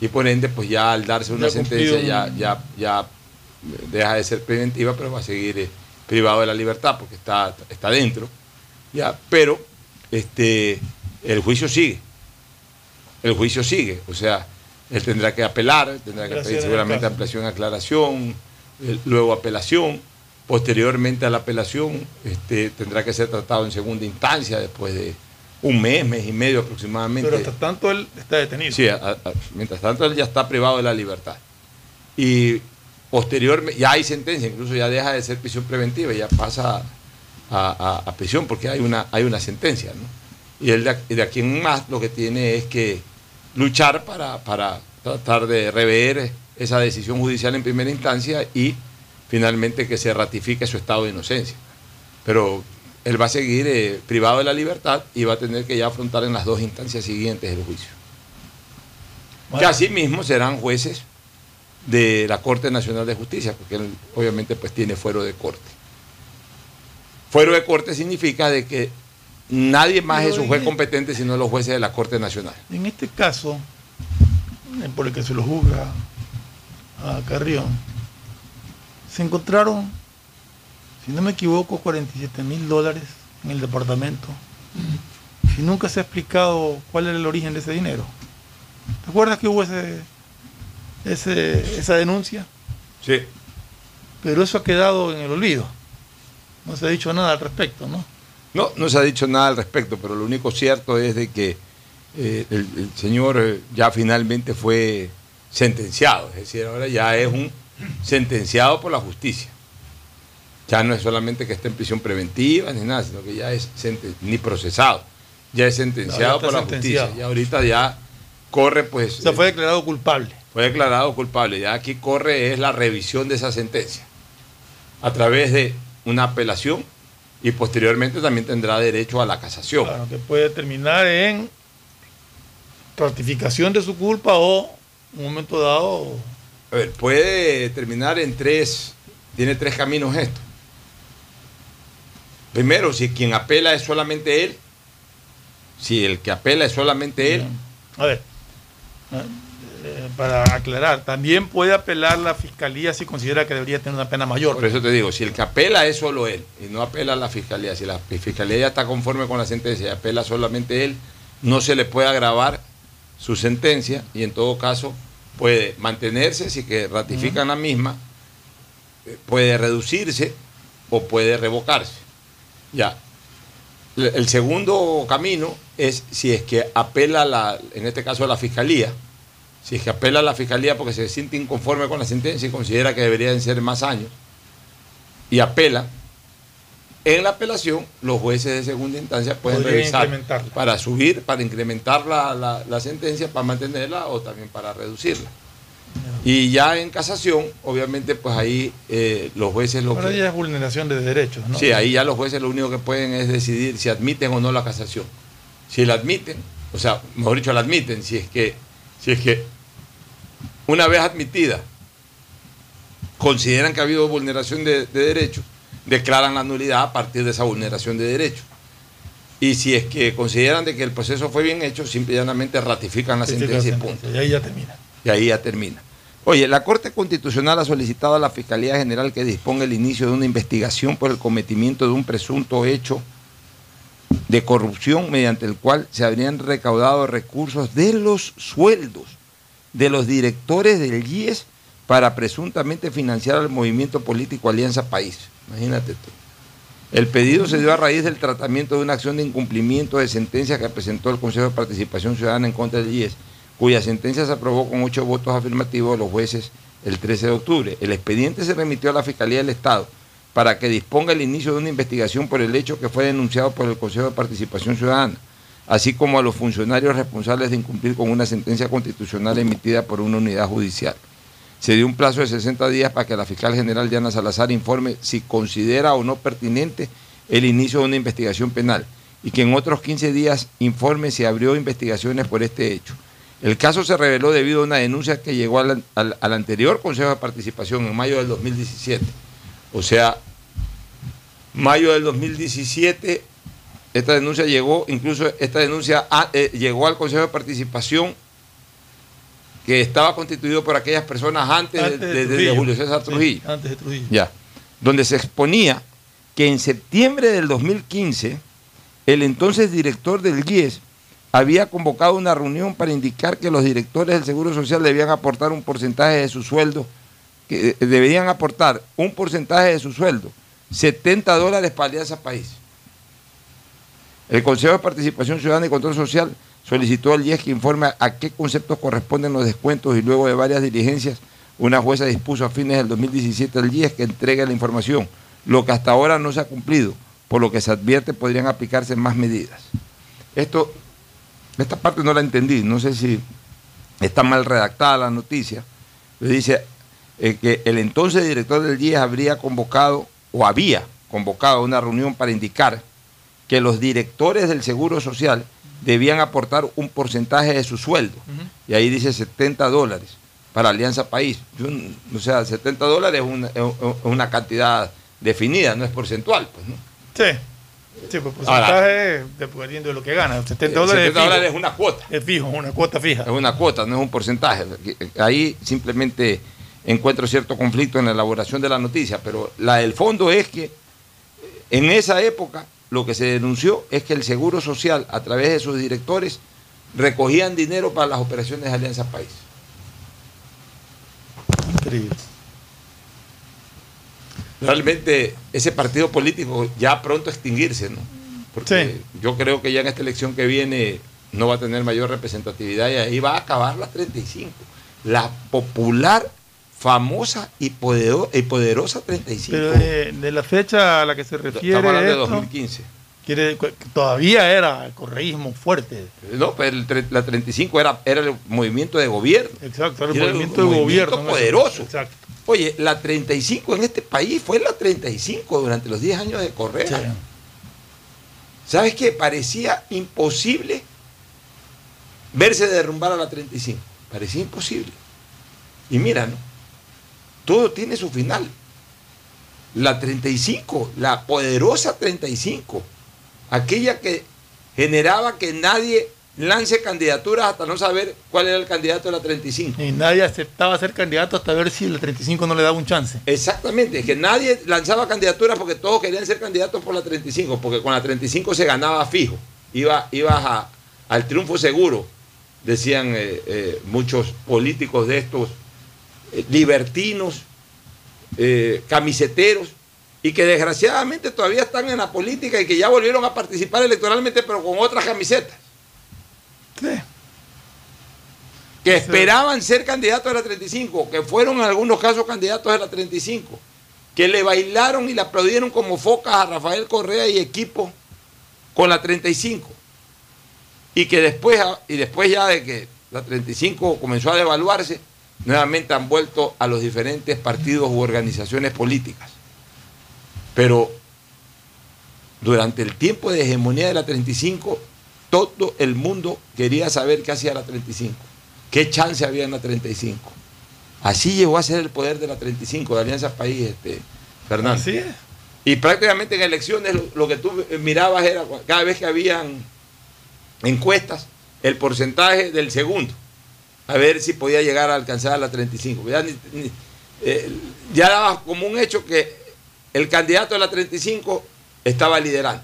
y por ende, pues ya al darse una Ya sentencia ya, un- ya, ya deja de ser preventiva, pero va a seguir eh, privado de la libertad porque está, está dentro. Ya, pero este, el juicio sigue. El juicio sigue. O sea, él tendrá que apelar, tendrá que pedir seguramente ampliación, aclaración, eh, luego apelación. Posteriormente a la apelación este, tendrá que ser tratado en segunda instancia después de un mes, mes y medio aproximadamente. Pero hasta tanto él está detenido. Sí, a- a- mientras tanto él ya está privado de la libertad. Y posteriormente, ya hay sentencia, incluso ya deja de ser prisión preventiva, ya pasa a, prisión porque hay una, hay una sentencia. ¿no? Y él de, de aquí en más lo que tiene es que luchar para, para tratar de rever esa decisión judicial en primera instancia y finalmente que se ratifique su estado de inocencia. Pero él va a seguir eh, privado de la libertad y va a tener que ya afrontar en las dos instancias siguientes el juicio. Que asimismo serán jueces de la Corte Nacional de Justicia, porque él obviamente pues tiene fuero de corte. Fuero de corte significa de que nadie más Pero es un en juez el- competente sino los jueces de la Corte Nacional. En este caso, eh, por el que se lo juzga a Carrión, se encontraron, si no me equivoco, 47 mil dólares en el departamento. Y nunca se ha explicado cuál era el origen de ese dinero. ¿Te acuerdas que hubo ese, ese- esa denuncia? Sí. Pero eso ha quedado en el olvido. No se ha dicho nada al respecto, ¿no? No, no se ha dicho nada al respecto, pero lo único cierto es de que eh, el, el señor ya finalmente fue sentenciado, es decir, ahora ya es un sentenciado por la justicia. Ya no es solamente que esté en prisión preventiva ni nada, sino que ya es ni procesado, ya es sentenciado No, ya está por la sentenciado. justicia. Y ahorita ya corre, pues. O sea, fue declarado culpable. Fue declarado culpable. Ya aquí corre es la revisión de esa sentencia a través de una apelación y posteriormente también tendrá derecho a la casación. Claro, que puede terminar en ratificación de su culpa o en un momento dado A ver, puede terminar en tres, tiene tres caminos esto. Primero, si quien apela es solamente él, si el que apela es solamente él, A ver, eh, para aclarar, también puede apelar la fiscalía si considera que debería tener una pena mayor. por eso te digo, si el que apela es solo él y no apela a la fiscalía, si la fiscalía ya está conforme con la sentencia y apela solamente él, no se le puede agravar su sentencia y en todo caso puede mantenerse si que ratifican la misma, puede reducirse o puede revocarse. Ya. El el segundo camino es si es que apela, la, en este caso, a la fiscalía, si es que apela a la fiscalía porque se siente inconforme con la sentencia y considera que deberían ser más años, y apela, en la apelación los jueces de segunda instancia pueden revisar para subir, para incrementar la, la- la sentencia, para mantenerla o también para reducirla. Y ya en casación, obviamente, pues ahí eh, los jueces lo Ahora que... ya es vulneración de derechos, ¿no? Sí, ahí ya los jueces lo único que pueden es decidir si admiten o no la casación. Si la admiten, o sea, mejor dicho, la admiten, si es que, si es que una vez admitida consideran que ha habido vulneración de, de derechos, declaran la nulidad a partir de esa vulneración de derechos. Y si es que consideran de que el proceso fue bien hecho, simple y llanamente ratifican la Sí, la sentencia y punto. Y ahí ya termina. Y ahí ya termina. Oye, la Corte Constitucional ha solicitado a la Fiscalía General que disponga el inicio de una investigación por el cometimiento de un presunto hecho de corrupción mediante el cual se habrían recaudado recursos de los sueldos de los directores del IES para presuntamente financiar al movimiento político Alianza País. Imagínate tú. El pedido se dio a raíz del tratamiento de una acción de incumplimiento de sentencia que presentó el Consejo de Participación Ciudadana en contra del IES, cuya sentencia se aprobó con ocho votos afirmativos de los jueces el 13 de octubre. El expediente se remitió a la Fiscalía del Estado para que disponga el inicio de una investigación por el hecho que fue denunciado por el Consejo de Participación Ciudadana, así como a los funcionarios responsables de incumplir con una sentencia constitucional emitida por una unidad judicial. Se dio un plazo de 60 días para que la fiscal general Diana Salazar informe si considera o no pertinente el inicio de una investigación penal y que en otros 15 días informe si abrió investigaciones por este hecho. El caso se reveló debido a una denuncia que llegó al, anterior Consejo de Participación en mayo del 2017. O sea, mayo del 2017, esta denuncia llegó, incluso esta denuncia ah, eh, llegó al Consejo de Participación que estaba constituido por aquellas personas antes, de- Antes de de, de- de Trujillo. Julio César Sí, Trujillo. antes de Trujillo. Ya. Donde se exponía que en septiembre del 2015, el entonces director del GIES había convocado una reunión para indicar que los directores del Seguro Social debían aportar un porcentaje de su sueldo, que eh, deberían aportar un porcentaje de su sueldo, 70 dólares para Alianza País. El Consejo de Participación Ciudadana y Control Social solicitó al IES que informe a qué conceptos corresponden los descuentos y luego de varias diligencias, una jueza dispuso a fines del 2017 al IES que entregue la información, lo que hasta ahora no se ha cumplido, por lo que se advierte podrían aplicarse más medidas. Esto, esta parte no la entendí, no sé si está mal redactada la noticia, pero dice eh, que el entonces director del IES habría convocado o había convocado una reunión para indicar que los directores del Seguro Social debían aportar un porcentaje de su sueldo. Y ahí dice 70 dólares para Alianza País. Yo o sea, 70 dólares es una, es una cantidad definida, no es porcentual. Pues, ¿no? Sí. Sí, pues Ahora- porcentaje dependiendo de lo que gana. 70 dólares, 70 es, fijo. dólares es una cuota. Es fijo, una cuota fija. Es una cuota, no es un porcentaje. Ahí simplemente encuentro cierto conflicto en la elaboración de la noticia, pero la del fondo es que en esa época lo que se denunció es que el Seguro Social, a través de sus directores, recogían dinero para las operaciones de Alianza País. Increíble. Realmente ese partido político ya pronto a extinguirse, ¿no? Porque yo creo que ya en esta elección que viene no va a tener mayor representatividad y ahí va a acabar la 35. La popular, famosa y, podero- y poderosa 35. Pero de, de la fecha a la que se refiere. Estamos hablando de esto, 2015. quiere- todavía era el correísmo fuerte. No, pero el la 35 era, era el movimiento de gobierno. Exacto, era el Era movimiento de gobierno. ¿no? poderoso. Exacto. Oye, la 35 en este país fue la 35 durante los 10 años de Correa. ¿Sabes qué? Parecía imposible verse derrumbar a la 35. Parecía imposible. Y mira, ¿no? Todo tiene su final. La 35, la poderosa 35, aquella que generaba que nadie lance candidaturas hasta no saber cuál era el candidato de la 35. Y nadie aceptaba ser candidato hasta ver si el 35 no le daba un chance. Exactamente, es que nadie lanzaba candidaturas porque todos querían ser candidatos por la 35, porque con la 35 se ganaba fijo, iba, ibas a- al triunfo seguro decían eh, eh, muchos políticos de estos libertinos, eh, camiseteros, y que desgraciadamente todavía están en la política y que ya volvieron a participar electoralmente, pero con otras camisetas. Que esperaban ser candidatos a la 35, que fueron en algunos casos candidatos a la 35, que le bailaron y le aplaudieron como focas a Rafael Correa y equipo con la 35. Y que después, y después ya de que la 35 comenzó a devaluarse, nuevamente han vuelto a los diferentes partidos u organizaciones políticas. Pero durante el tiempo de hegemonía de la 35, todo el mundo quería saber qué hacía la 35, qué chance había en la 35. Así llegó a ser el poder de la 35, de Alianza País, este, Fernando. Así es. Y prácticamente en elecciones lo, lo que tú mirabas era cada vez que habían encuestas, el porcentaje del segundo, a ver si podía llegar a alcanzar a la 35. Ya, ni- ni- eh, ya daba como un hecho que el candidato de la 35 estaba liderando.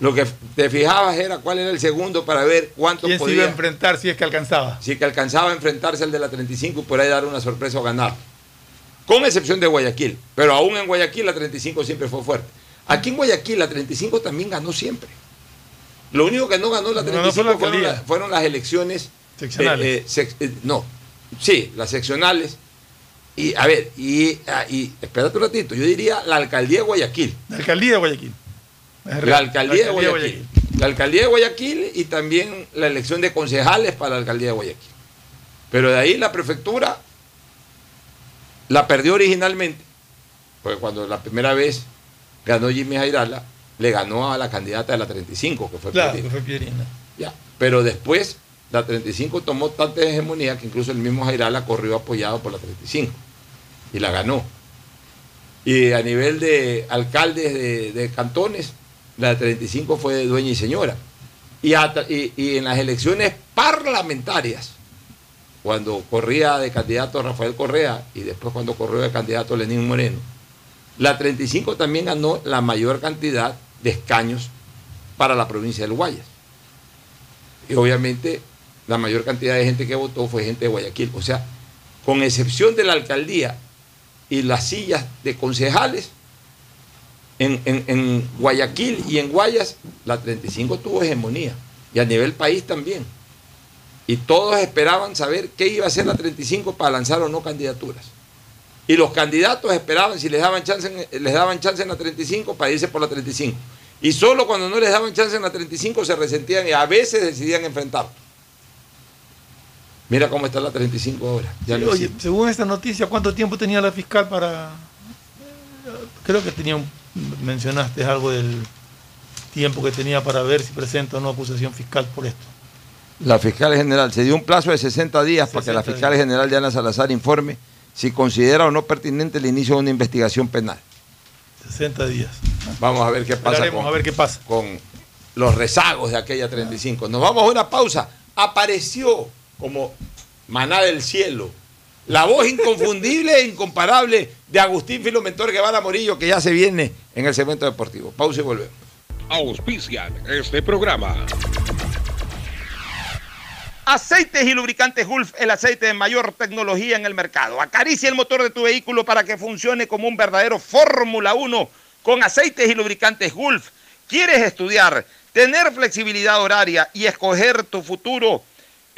Lo que te fijabas era cuál era el segundo para ver cuánto ¿Quién se iba podía, a enfrentar si es que alcanzaba? si que alcanzaba a enfrentarse al de la 35 y por ahí dar una sorpresa o ganar. Con excepción de Guayaquil. Pero aún en Guayaquil la 35 siempre fue fuerte. Aquí en Guayaquil la 35 también ganó siempre. Lo único que no ganó la No 35 ganó fue la fueron, alcaldía. la- fueron las elecciones. Seccionales. eh, eh, sec- eh, no, sí, las seccionales. Y a ver, y, ah, y espérate un ratito, yo diría la alcaldía de Guayaquil. La alcaldía de Guayaquil. La alcaldía, de Guayaquil. La alcaldía de Guayaquil y también la elección de concejales para la alcaldía de Guayaquil. Pero de ahí la prefectura la perdió originalmente, porque cuando la primera vez ganó Jimmy Jairala, le ganó a la candidata de la 35, que fue Claro. Ya. Pero después la 35 tomó tanta hegemonía que incluso el mismo Jairala corrió apoyado por la 35 y la ganó. Y a nivel de alcaldes de, cantones, la 35 fue dueña y señora. Y en las elecciones parlamentarias, cuando corría de candidato Rafael Correa y después cuando corrió de candidato Lenín Moreno, la 35 también ganó la mayor cantidad de escaños para la provincia del Guayas. Y obviamente la mayor cantidad de gente que votó fue gente de Guayaquil. O sea, con excepción de la alcaldía y las sillas de concejales, en, en- Guayaquil y en Guayas, la 35 tuvo hegemonía. Y a nivel país también. Y todos esperaban saber qué iba a hacer la 35 para lanzar o no candidaturas. Y los candidatos esperaban si les daban chance en, les daban chance en la 35 para irse por la 35. Y solo cuando no les daban chance en la 35 se resentían y a veces decidían enfrentar. Mira cómo está la 35 ahora. Ya Sí, no oye, según esta noticia, ¿cuánto tiempo tenía la fiscal para...? Creo que tenía un- mencionaste algo del tiempo que tenía para ver si presenta o no acusación fiscal por esto. La fiscal general se dio un plazo de 60 días para que la 60 fiscal general Diana Salazar informe si considera o no pertinente el inicio de una investigación penal. 60 días. Vamos a ver qué pasa. Con- a ver qué pasa. Con los rezagos de aquella 35. Nos vamos a una pausa. Apareció como maná del cielo la voz inconfundible e incomparable de Agustín Filomentor Guevara Morillo, que ya se viene en el segmento deportivo. Pausa y volvemos. Auspician este programa. Aceites y lubricantes Gulf, el aceite de mayor tecnología en el mercado. Acaricia el motor de tu vehículo para que funcione como un verdadero Fórmula 1 con aceites y lubricantes Gulf. ¿Quieres estudiar, tener flexibilidad horaria y escoger tu futuro?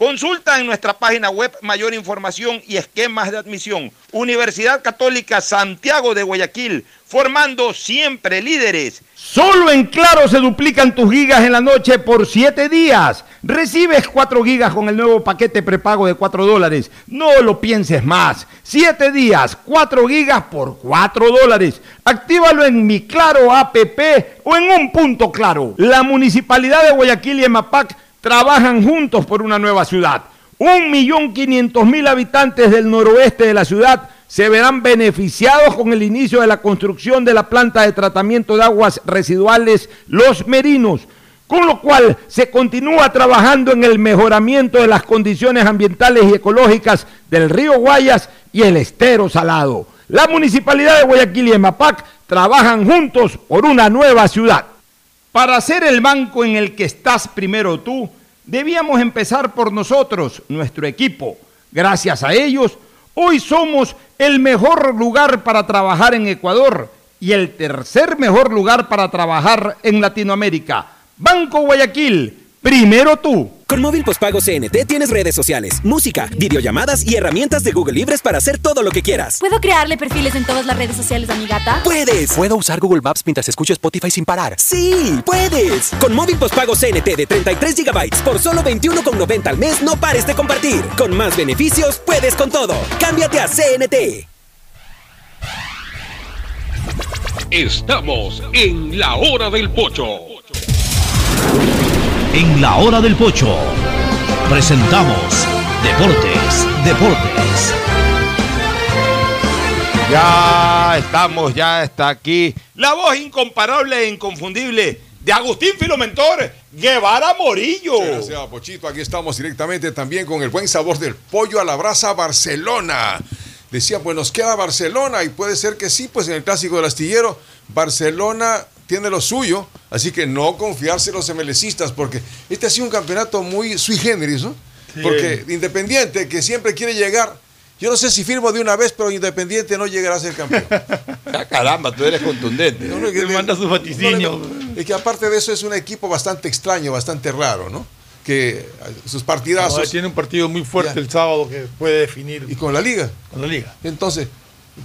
Consulta en nuestra página web mayor información y esquemas de admisión. Universidad Católica Santiago de Guayaquil, formando siempre líderes. Solo en Claro se duplican tus gigas en la noche por 7 días. Recibes 4 gigas con el nuevo paquete prepago de 4 dólares. No lo pienses más. 7 días, 4 gigas por 4 dólares. Actívalo en mi Claro APP o en un punto claro. La Municipalidad de Guayaquil y EMAPAC trabajan juntos por una nueva ciudad. Un millón quinientos mil habitantes del noroeste de la ciudad se verán beneficiados con el inicio de la construcción de la planta de tratamiento de aguas residuales Los Merinos, con lo cual se continúa trabajando en el mejoramiento de las condiciones ambientales y ecológicas del río Guayas y el estero salado. La municipalidad de Guayaquil y EMAPAC trabajan juntos por una nueva ciudad. Para ser el banco en el que estás primero tú, debíamos empezar por nosotros, nuestro equipo. Gracias a ellos, hoy somos el mejor lugar para trabajar en Ecuador y el tercer mejor lugar para trabajar en Latinoamérica. Banco Guayaquil, primero tú. Con móvil postpago CNT tienes redes sociales, música, videollamadas y herramientas de Google Libres para hacer todo lo que quieras. ¿Puedo crearle perfiles en todas las redes sociales a mi gata? ¡Puedes! ¿Puedo usar Google Maps mientras escucho Spotify sin parar? ¡Sí! ¡Puedes! Con móvil postpago CNT de 33 GB por solo 21,90 al mes, no pares de compartir. Con más beneficios, puedes con todo. Cámbiate a CNT. Estamos en la hora del pocho. En la hora del pocho presentamos Deportes, Deportes. Ya estamos, ya está aquí la voz incomparable e inconfundible de Agustín Filomentor Guevara Morillo. Gracias, Pochito. Aquí estamos directamente también con el buen sabor del pollo a la brasa Barcelona. Decía, pues nos queda Barcelona y puede ser que sí, pues en el clásico del astillero, Barcelona tiene lo suyo, así que no confiarse en los MLCistas, porque este ha sido un campeonato muy sui generis, ¿no? Sí. Porque Independiente, que siempre quiere llegar, yo no sé si firmo de una vez, pero Independiente no llegará a ser campeón. Ah, caramba, tú eres contundente. No, no, que- manda sus vaticinios. no es que aparte de eso es un equipo bastante extraño, bastante raro, ¿no? Que eh, sus partidazos... No, tiene un partido muy fuerte Ya. el sábado que puede definir. ¿Y con la liga? Con la liga. Entonces,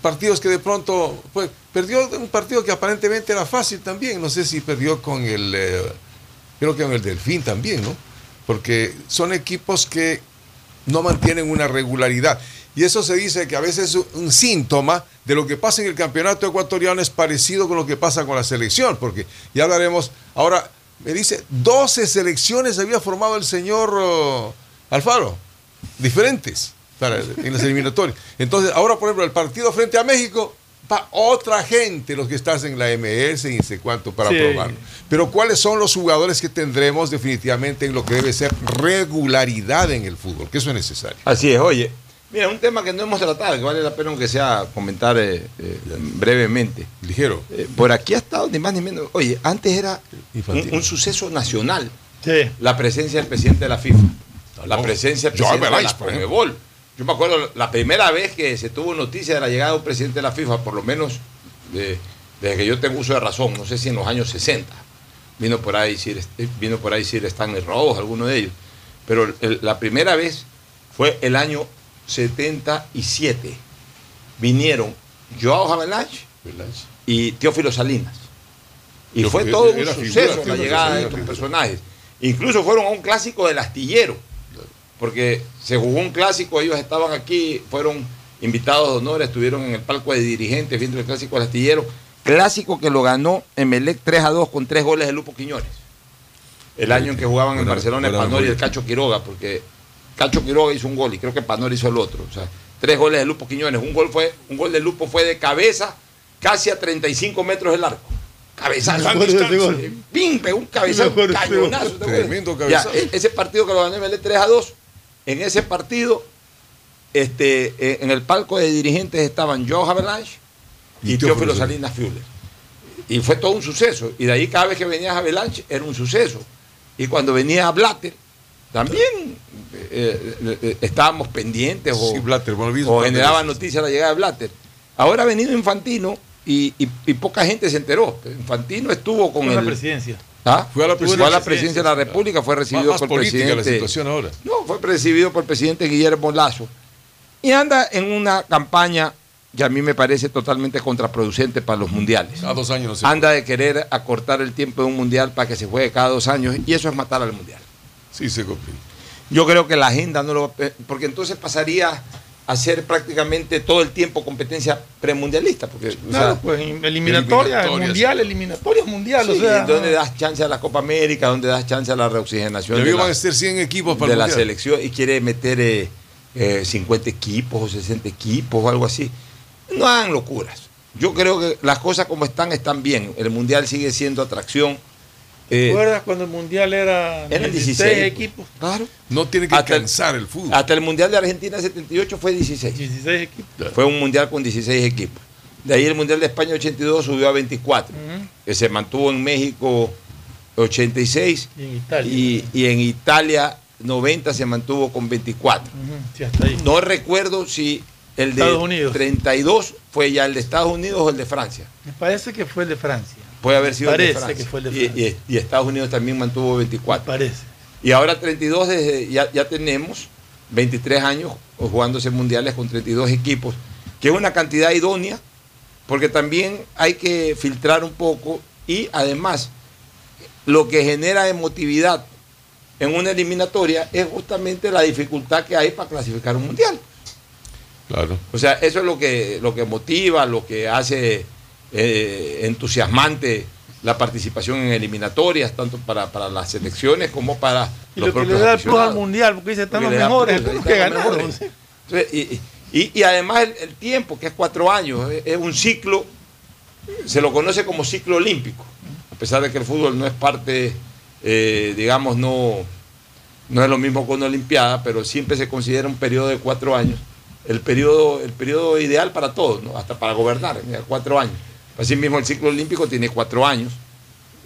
partidos que de pronto, pues, perdió un partido que aparentemente era fácil también. No sé si perdió con el, eh, creo que con el Delfín también, ¿no? Porque son equipos que no mantienen una regularidad. Y eso se dice que a veces un- un síntoma de lo que pasa en el campeonato ecuatoriano es parecido con lo que pasa con la selección, porque ya hablaremos, ahora me dice, 12 selecciones había formado el señor oh, Alfaro, diferentes para, en las eliminatorias. Entonces, ahora, por ejemplo, el partido frente a México, va otra gente, los que están en la MS y no sé cuánto para Sí. probarlo. Pero, ¿cuáles son los jugadores que tendremos definitivamente en lo que debe ser regularidad en el fútbol? Que eso es necesario. Así es, oye. Mira, un tema que no hemos tratado, que vale la pena aunque sea comentar eh, eh, brevemente. Ligero. Eh, por aquí ha estado ni más ni menos. Oye, antes era un, un suceso nacional Sí. la presencia del presidente de la FIFA. La presencia del presidente de Belange, la. Yo me acuerdo la primera vez que se tuvo noticia de la llegada de un presidente de la FIFA, por lo menos de- desde que yo tengo uso de razón, no sé si en los años 60. Vino por ahí Sir, vino por ahí Sir Stanley Rose, alguno de ellos. Pero el- la primera vez fue el año 77. Vinieron Joao Havelange y Teófilo Salinas. Y Yo- fue todo un suceso la llegada de estos personajes. Incluso fueron a un clásico del astillero, porque se jugó un clásico, ellos estaban aquí, fueron invitados de honor, estuvieron en el palco de dirigentes viendo el clásico del astillero. Clásico que lo ganó Emelec 3 a 2 con tres goles de Lupo Quiñones. El año en que jugaban en Barcelona el buena Panori y el. Cacho Quiroga, porque Cacho Quiroga hizo un gol y creo que Panori hizo el otro. O sea, tres goles de Lupo Quiñones. Un gol fue, un gol de Lupo fue de cabeza, casi a 35 metros del arco. Cabezazo. Me acuerdo de ese gol. Pim, pegó un cabezazo, cañonazo. e- ese partido que lo ganó ML 3 a 2, en ese partido, este, en el palco de dirigentes estaban Joe Havelange y, Y Teófilo Salinas Fuller. Y fue todo un suceso. Y de ahí cada vez que venía Havelange era un suceso. Y cuando venía Blatter, también eh, eh, eh, estábamos pendientes o, Sí, Blatter, un o veces. noticias la llegada de Blatter. Ahora ha venido Infantino y, y- y poca gente se enteró. Infantino estuvo con Con la el, presidencia. ¿Ah? Fue a la Fue presidencia. presidencia de la República, fue recibido Más por el política la presidente. situación ahora. No, fue recibido por el presidente Guillermo Lazo. Y anda en una campaña que a mí me parece totalmente contraproducente para los mundiales. Cada dos años no se Anda de querer acortar el tiempo de un mundial para que se juegue cada dos años y eso es matar al mundial. Sí, se copia. Yo creo que la agenda no lo va a- porque entonces pasaría a ser prácticamente todo el tiempo competencia premundialista. Porque, o Claro, sea, pues eliminatoria, eliminatorias. mundial, eliminatoria mundial. sí, o sea, ¿Dónde das chance a la Copa América? ¿Dónde das chance a la reoxigenación? De la- van a ser 100 equipos para de el la selección y quiere meter eh, eh, 50 equipos o 60 equipos o algo así. No hagan locuras. Yo creo que las cosas como están, están bien. El Mundial sigue siendo atracción. ¿Te Eh, acuerdas cuando el mundial era Eran 16, 16 equipos? Claro. No tiene que Hasta el- cansar el fútbol. Hasta el Mundial de Argentina 78 fue 16. 16 equipos. Fue un Mundial con 16 equipos. De ahí el Mundial de España 82 subió a 24. Ujú. Que se mantuvo en México 86. Y en Italia. Y, y en Italia 90 se mantuvo con 24. Ujú, sí, hasta ahí. No recuerdo si el de Estados Unidos. 32 fue ya el de Estados Unidos o el de Francia. Me parece que fue el de Francia. Puede haber sido el de Parece Francia. que fue el de Y- Francia. Y, y Estados Unidos también mantuvo 24. Parece. Y ahora 32 desde, ya, ya tenemos 23 años jugándose mundiales con 32 equipos, que es una cantidad idónea, porque también hay que filtrar un poco y además lo que genera emotividad en una eliminatoria es justamente la dificultad que hay para clasificar un mundial. Claro. O sea, eso es lo que, lo que motiva, lo que hace eh, entusiasmante la participación en eliminatorias, tanto para, para las selecciones como para Y los lo que le da el plus al mundial, porque dice, están los Porque mejores, plus, que están los ganar. mejores. Entonces, y, y- y además el, el tiempo, que es cuatro años, es, es un ciclo, se lo conoce como ciclo olímpico, a pesar de que el fútbol no es parte, eh, digamos, no, no es lo mismo con una olimpiada, pero siempre se considera un periodo de cuatro años, el periodo, el periodo ideal para todos, ¿no? hasta para gobernar, cuatro años. Asimismo, el ciclo olímpico tiene cuatro años.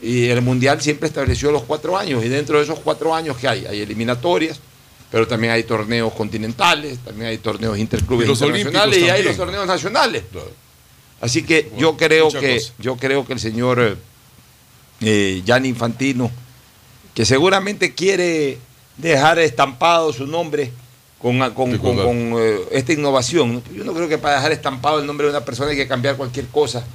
Y el Mundial siempre estableció los cuatro años. Y dentro de esos cuatro años que hay, hay eliminatorias, pero también hay torneos continentales, también hay torneos interclubes Y los internacionales y hay los torneos nacionales. Así que yo creo que cosa. yo creo que el señor eh, Gianni Infantino, que seguramente quiere dejar estampado su nombre con, con- con- eh, esta innovación. ¿no? Yo no creo que para dejar estampado el nombre de una persona hay que cambiar cualquier cosa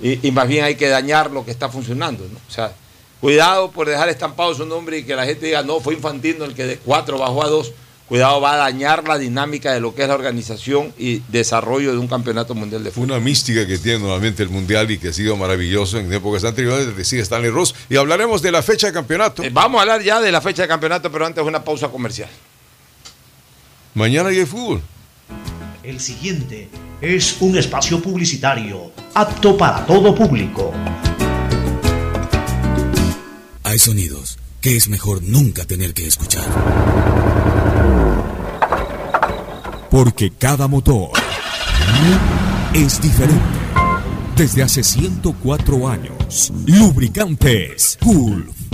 y, y más bien hay que dañar lo que está funcionando. ¿no? O sea, cuidado por dejar estampado su nombre y que la gente diga, no, fue Infantino el que de cuatro bajó a dos. Cuidado, va a dañar la dinámica de lo que es la organización y desarrollo de un campeonato mundial de fútbol. Una mística que tiene nuevamente el Mundial y que ha sido maravilloso en épocas anteriores, decía Stanley Ross. Y hablaremos de la fecha de campeonato. Eh, Vamos a hablar ya de la fecha de campeonato, pero antes una pausa comercial. Mañana hay fútbol. El siguiente es un espacio publicitario apto para todo público. Hay sonidos que es mejor nunca tener que escuchar. Porque cada motor es diferente. Desde hace 104 años, Lubricantes Gulf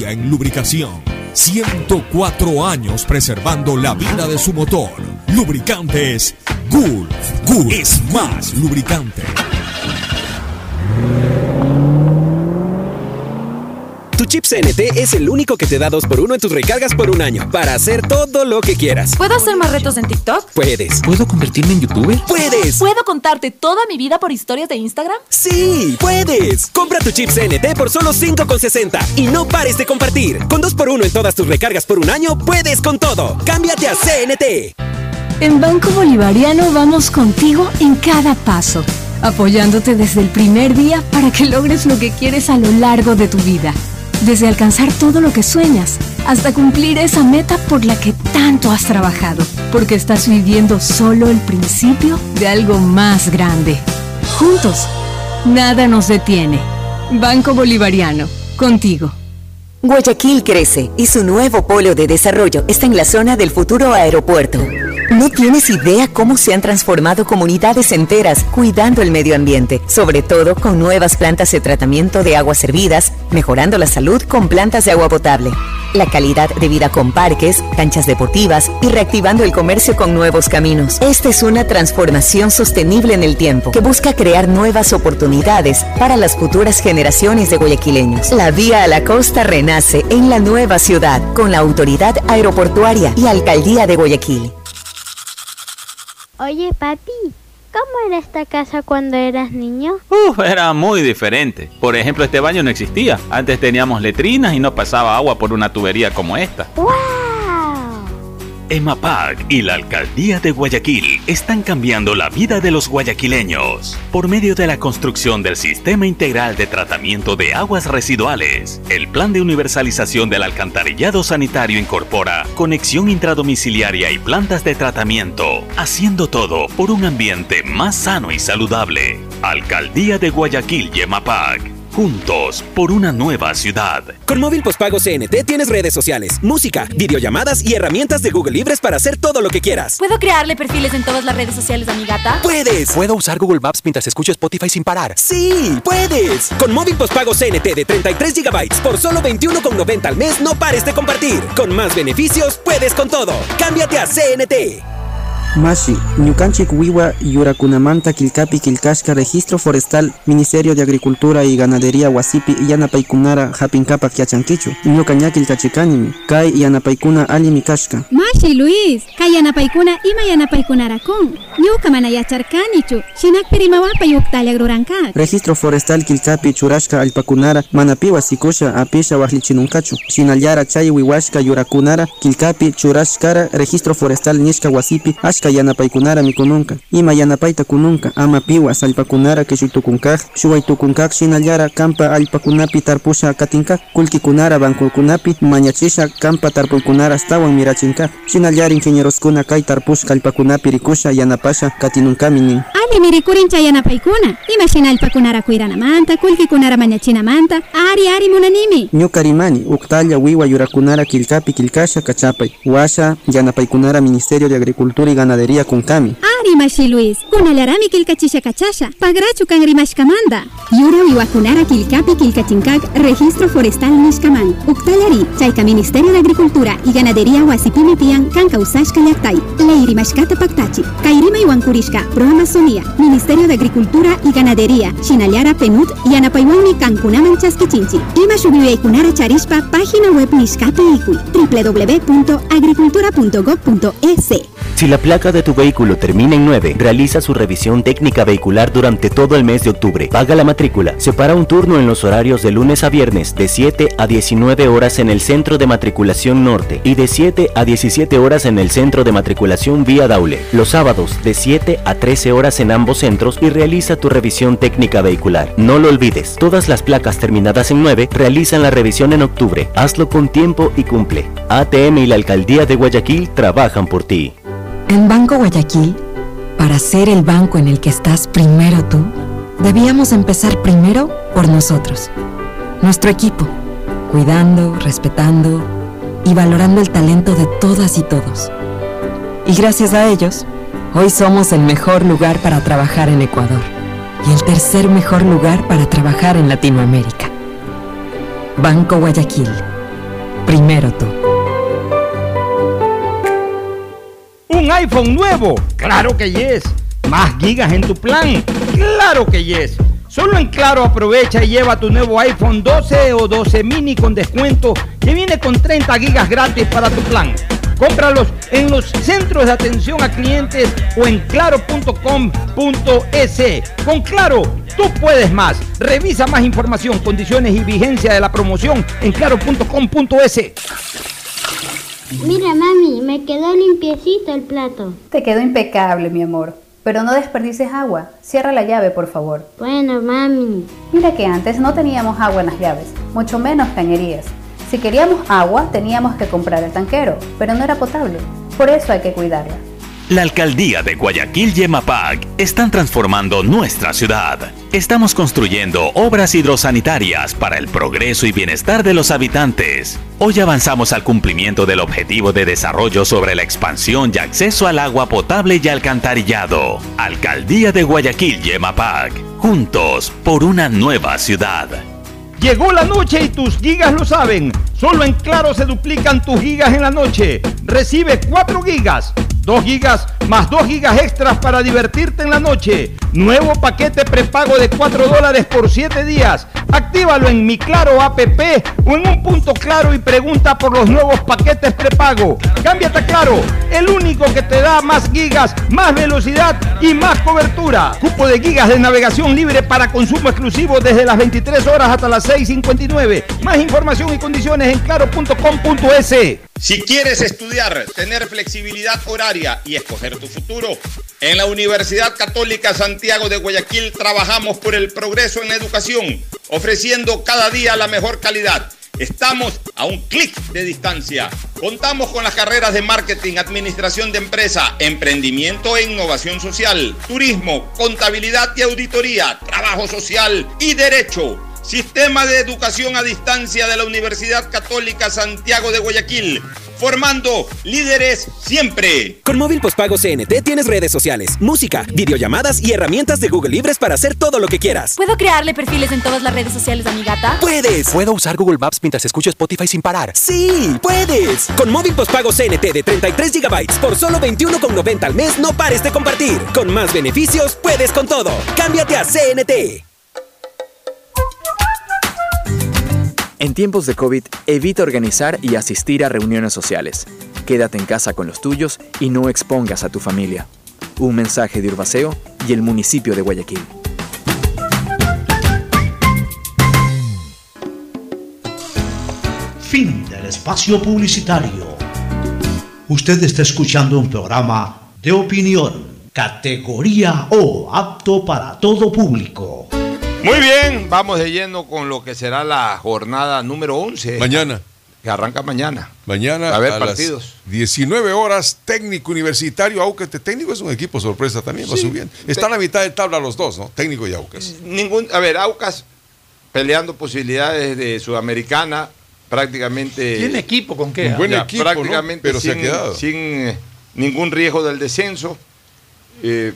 en lubricación. 104 años preservando la vida de su motor. Lubricantes Gulf. Gulf es más lubricante. Tu chip CNT es el único que te da 2x1 en tus recargas por un año para hacer todo lo que quieras. ¿Puedo hacer más retos en TikTok? Puedes. ¿Puedo convertirme en youtuber? ¡Puedes! ¿Puedo contarte toda mi vida por historias de Instagram? ¡Sí! ¡Puedes! Compra tu chip CNT por solo 5,60 y no pares de compartir. Con 2x1 en todas tus recargas por un año, puedes con todo. ¡Cámbiate a CNT! En Banco Bolivariano vamos contigo en cada paso, apoyándote desde el primer día para que logres lo que quieres a lo largo de tu vida. Desde alcanzar todo lo que sueñas hasta cumplir esa meta por la que tanto has trabajado, porque estás viviendo solo el principio de algo más grande. Juntos, nada nos detiene. Banco Bolivariano, contigo. Guayaquil crece y su nuevo polo de desarrollo está en la zona del futuro aeropuerto. No tienes idea cómo se han transformado comunidades enteras cuidando el medio ambiente, sobre todo con nuevas plantas de tratamiento de aguas servidas, mejorando la salud con plantas de agua potable, la calidad de vida con parques, canchas deportivas y reactivando el comercio con nuevos caminos. Esta es una transformación sostenible en el tiempo que busca crear nuevas oportunidades para las futuras generaciones de guayaquileños. La vía a la costa renace en la nueva ciudad con la autoridad aeroportuaria y alcaldía de Guayaquil. Oye, papi, ¿Cómo era esta casa cuando eras niño? Uf, era muy diferente. Por ejemplo, este baño no existía. Antes teníamos letrinas y no pasaba agua por una tubería como esta. ¡Wow! EMAPAC y la Alcaldía de Guayaquil están cambiando la vida de los guayaquileños por medio de la construcción del Sistema Integral de Tratamiento de Aguas Residuales. El Plan de Universalización del Alcantarillado Sanitario incorpora conexión intradomiciliaria y plantas de tratamiento, haciendo todo por un ambiente más sano y saludable. Alcaldía de Guayaquil y EMAPAC. Juntos por una nueva ciudad. Con móvil postpago CNT tienes redes sociales, música, videollamadas y herramientas de Google Libres para hacer todo lo que quieras. ¿Puedo crearle perfiles en todas las redes sociales a mi gata? ¡Puedes! ¿Puedo usar Google Maps mientras escucho Spotify sin parar? ¡Sí! ¡Puedes! Con móvil postpago CNT de 33 GB por solo 21,90 al mes, no pares de compartir. Con más beneficios, puedes con todo. Cámbiate a CNT. Mashi, Ñukanchik Wiwa Yurakunamanta Kilkapi Kilkashka Registro Forestal Ministerio de Agricultura y Ganadería Wasipi Yanapaykunara Hapinkapak Yachankichu Ñuka Ñakilkachikanimi Kay Yanapaykuna Alimi Kashka Mashi Luis, kay yanapaykuna ima yanapaykunarakun ñuka mana yacharkanichu shinakpiri mawapa yuktalla gruranka Registro Forestal Kilkapi Churashka Alpakunara Manapiwa Sikusha Apisha Wahlichinunkachu Shinallara Chay Wiwashka Yurakunara Kilkapi Churashkara Registro Forestal Nishka Wasipi Ashka yanapaykunara mikununka. Ima yanapayta kununka ama piwa sallpakunara kishuytukunkaj shuwaytukunkaj shinallara kampa allpakunapi tarpusha katinka. Kullkikunara bankukunapi mañachisha kampa tarpuykunara astawan mirachinkaj shinallara ingenieroskuna kay tarpushka allpakunapi rikusha yanapasha katinunkami nin. Ali mirikurin chay yanapaykuna ima shina alpakunara kuyranamanta kullkikunara mañachinamanta ari ari munanimi. Ñuka rimani uktalla wiwa yurakunara kilkapi kilkasha kachapay. Washa yanapaykunara Ministerio de Agricultura y Ganadería Kunkami ari Luis kunalarami kilkachisha kachasha pagrachu kan rimashkamanda Yura wiwakunara kilkapi kilkachinkak registro forestal nishkaman uktallari chayka Ministerio de Agricultura y Ganadería wasipimi tiyan kanka usashka llaktay leiri mashkata paktachi kayrima iwankurishka pro Amazonía Ministerio de Agricultura y Ganadería shinallara penut yanapaywanmi kankunaman chaskichinchi ima shubiwaykunara charishpa página web nishkapi ikuy www.agricultura.gov.es Si la placa de tu vehículo termina en 9, realiza su revisión técnica vehicular durante todo el mes de octubre. Paga la matrícula. Separa un turno en los horarios de lunes a viernes de 7 a 19 horas en el centro de matriculación norte y de 7 a 17 horas en el centro de matriculación vía Daule. Los sábados de 7 a 13 horas en ambos centros y realiza tu revisión técnica vehicular. No lo olvides, todas las placas terminadas en 9 realizan la revisión en octubre. Hazlo con tiempo y cumple. ATM y la Alcaldía de Guayaquil trabajan por ti. En Banco Guayaquil, para ser el banco en el que estás primero tú, debíamos empezar primero por nosotros, nuestro equipo, cuidando, respetando y valorando el talento de todas y todos. Y gracias a ellos, hoy somos el mejor lugar para trabajar en Ecuador y el tercer mejor lugar para trabajar en Latinoamérica. Banco Guayaquil, primero tú. ¿Un iPhone nuevo? Claro que yes. ¿Más gigas en tu plan? Claro que yes. Solo en Claro aprovecha y lleva tu nuevo iPhone 12 o 12 mini con descuento que viene con 30 gigas gratis para tu plan. Cómpralos en los centros de atención a clientes o en claro.com.es. Con Claro, tú puedes más. Revisa más información, condiciones y vigencia de la promoción en claro.com.es. Mira, mami, me quedó limpiecito el plato. Te quedó impecable, mi amor. Pero no desperdices agua. Cierra la llave, por favor. Bueno, mami. Mira que antes no teníamos agua en las llaves, mucho menos cañerías. Si queríamos agua, teníamos que comprar el tanquero, pero no era potable. Por eso hay que cuidarla. La alcaldía de Guayaquil y EMAPAC están transformando nuestra ciudad. Estamos construyendo obras hidrosanitarias para el progreso y bienestar de los habitantes. Hoy avanzamos al cumplimiento del objetivo de desarrollo sobre la expansión y acceso al agua potable y alcantarillado. Alcaldía de Guayaquil y EMAPAC. Juntos por una nueva ciudad. Llegó la noche y tus gigas lo saben. Solo en Claro se duplican tus gigas en la noche. Recibe 4 gigas, 2 gigas más 2 gigas extras para divertirte en la noche. Nuevo paquete prepago de 4 dólares por 7 días. Actívalo en mi Claro app o en un punto claro y pregunta por los nuevos paquetes prepago. Cámbiate a Claro, el único que te da más gigas, más velocidad y más cobertura. Cupo de gigas de navegación libre para consumo exclusivo desde las 23 horas hasta las 6.59. Más información y condiciones en claro.com.es. Si quieres estudiar, tener flexibilidad horaria y escoger tu futuro, en la Universidad Católica Santiago de Guayaquil trabajamos por el progreso en la educación, ofreciendo cada día la mejor calidad. Estamos a un clic de distancia. Contamos con las carreras de marketing, administración de empresa, emprendimiento e innovación social, turismo, contabilidad y auditoría, trabajo social y derecho. Sistema de Educación a Distancia de la Universidad Católica Santiago de Guayaquil. Formando líderes siempre. Con móvil postpago CNT tienes redes sociales, música, videollamadas y herramientas de Google Libres para hacer todo lo que quieras. ¿Puedo crearle perfiles en todas las redes sociales a mi gata? ¡Puedes! ¿Puedo usar Google Maps mientras escucho Spotify sin parar? ¡Sí! ¡Puedes! Con móvil postpago CNT de 33 GB por solo 21,90 al mes, no pares de compartir. Con más beneficios, puedes con todo. Cámbiate a CNT. En tiempos de COVID, evita organizar y asistir a reuniones sociales. Quédate en casa con los tuyos y no expongas a tu familia. Un mensaje de Urbaceo y el municipio de Guayaquil. Fin del espacio publicitario. Usted está escuchando un programa de opinión, categoría O, apto para todo público. Muy bien, vamos de lleno con lo que será la jornada número 11. Mañana. Que arranca mañana. Mañana A ver, las partidos. 19 horas, técnico universitario, Aucas. Técnico es un equipo sorpresa también, va Sí. subiendo. Están a mitad de tabla los dos, ¿no? Técnico y Aucas. Ningún, a ver, Aucas peleando posibilidades de Sudamericana, prácticamente. ¿Tiene equipo con qué? Un buen Ya, equipo, ¿no? prácticamente Pero se ha sin, quedado. sin, eh, ningún riesgo del descenso. Eh,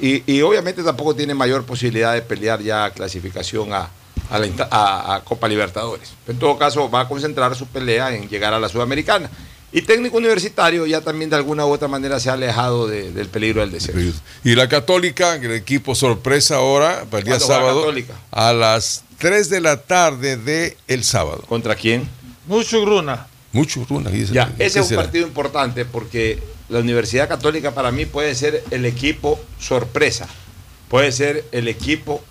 y, y obviamente tampoco tiene mayor posibilidad de pelear ya clasificación a, a la a- a Copa Libertadores. En todo caso, va a concentrar su pelea en llegar a la Sudamericana. Y técnico universitario ya también de alguna u otra manera se ha alejado de- del peligro del descenso. Y la Católica, el equipo sorpresa ahora, para el día ¿Cuándo juega sábado, Católica? a las 3 de la tarde de el sábado. ¿Contra quién? Mucho gruna. Mucho runa. dice. Ya, ¿Qué ese es un será? partido importante porque la Universidad Católica para mí puede ser el equipo sorpresa, puede ser el equipo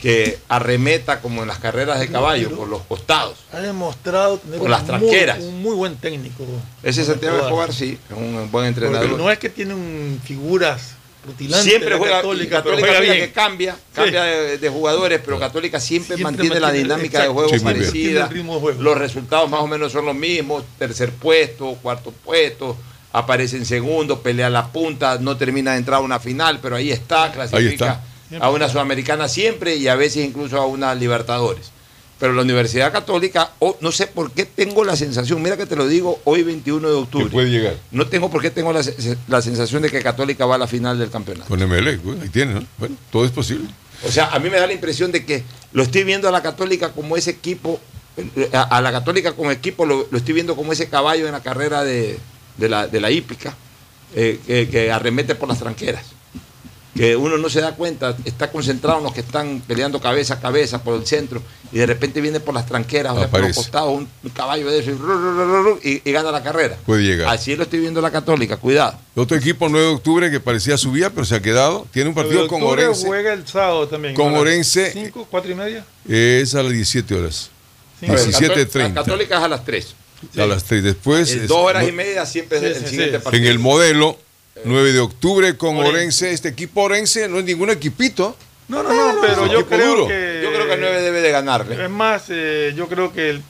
que arremeta como en las carreras de caballo por los costados. Ha demostrado tener Por un las muy- tranqueras. un muy buen técnico. Ese Santiago Escobar. Sí, es un buen Porque entrenador. no es que tiene un figuras rutilantes. Siempre juega Católica, Católica, pero juega bien. que cambia, Sí. cambia de, de jugadores, pero Católica siempre, Siempre mantiene, la dinámica de juego Sí, muy parecida. Mantiene el ritmo de juego. Los resultados más o menos son los mismos, tercer puesto, cuarto puesto, aparece en segundo, pelea la punta, no termina de entrar a una final, pero ahí está, clasifica a una sudamericana siempre y a veces incluso a una Libertadores. Pero la Universidad Católica, oh, no sé por qué tengo la sensación, mira que te lo digo hoy 21 de octubre. puede llegar. No tengo por qué tengo la, la sensación de que Católica va a la final del campeonato. Con MLE, bueno, ahí tiene, ¿no? Bueno, todo es posible. O sea, a mí me da la impresión de que lo estoy viendo a la Católica como ese equipo, eh, a, a la Católica como equipo lo, lo estoy viendo como ese caballo en la carrera de, de la, de la hípica, eh, que, que arremete por las tranqueras. Que uno no se da cuenta, está concentrado en los que están peleando cabeza a cabeza por el centro y de repente viene por las tranqueras, o sea, por los costados, un, un caballo de eso y, ru, ru, ru, ru, ru, y- y gana la carrera. Puede llegar. Así lo estoy viendo la Católica, cuidado. Otro equipo, 9 de octubre, que parecía subía, pero se ha quedado. Tiene un partido con Orense. juega el sábado también. Con ¿a las Orense. ¿Cinco, cuatro y media? Es a las 17 horas. Sí. La 17.30. Católica es a las 3. A las 3. Después. Es- dos horas no- y media siempre Sí, es el sí, siguiente sí. partido. En el modelo, 9 de octubre con Orense. Orense. Este equipo Orense no es ningún equipito. No, no, no, pero yo creo duro. que. Yo creo que el 9 debe de ganarle. Es más, eh, yo creo que el-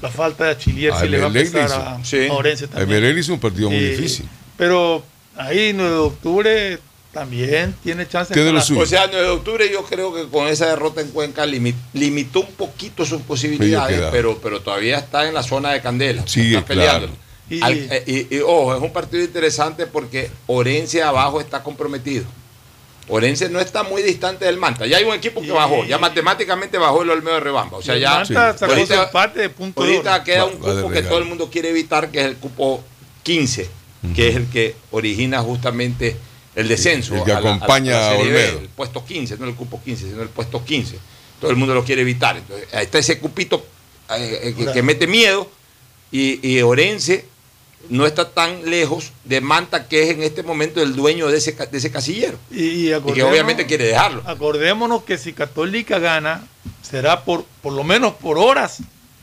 la falta de Chilier A sí le va a pesar a. Sí. a Orense A también. Emelec hizo un partido muy Eh, difícil. Pero ahí 9 de octubre también tiene chance suyo. O sea, 9 de octubre yo creo que con esa derrota en Cuenca limi- limitó un poquito sus posibilidades, pero, pero todavía está en la zona de candela. Sigue, está peleando. claro. Y- Al- eh, Y, y, ojo, es un partido interesante porque Orense abajo está comprometido. Orense no está muy distante del Manta. Ya hay un equipo que Y- bajó. Ya matemáticamente bajó el Olmedo de Rebamba. O sea, ya. Manta sacó ahorita- su empate de punto de Ahorita queda Va- un de cupo que regalo. todo el mundo quiere evitar, que es el cupo 15, que es el que origina justamente el descenso. El que a la- a la- acompaña a la a Serie B, Olmedo. el puesto 15, no el cupo 15, sino el puesto 15. Todo el mundo lo quiere evitar. Entonces, ahí está ese cupito eh, eh, que, que mete miedo y, y Orense no está tan lejos de Manta, que es en este momento el dueño de ese, de ese casillero. Y, y Y que obviamente quiere dejarlo. Acordémonos que si Católica gana, será por, por lo menos por horas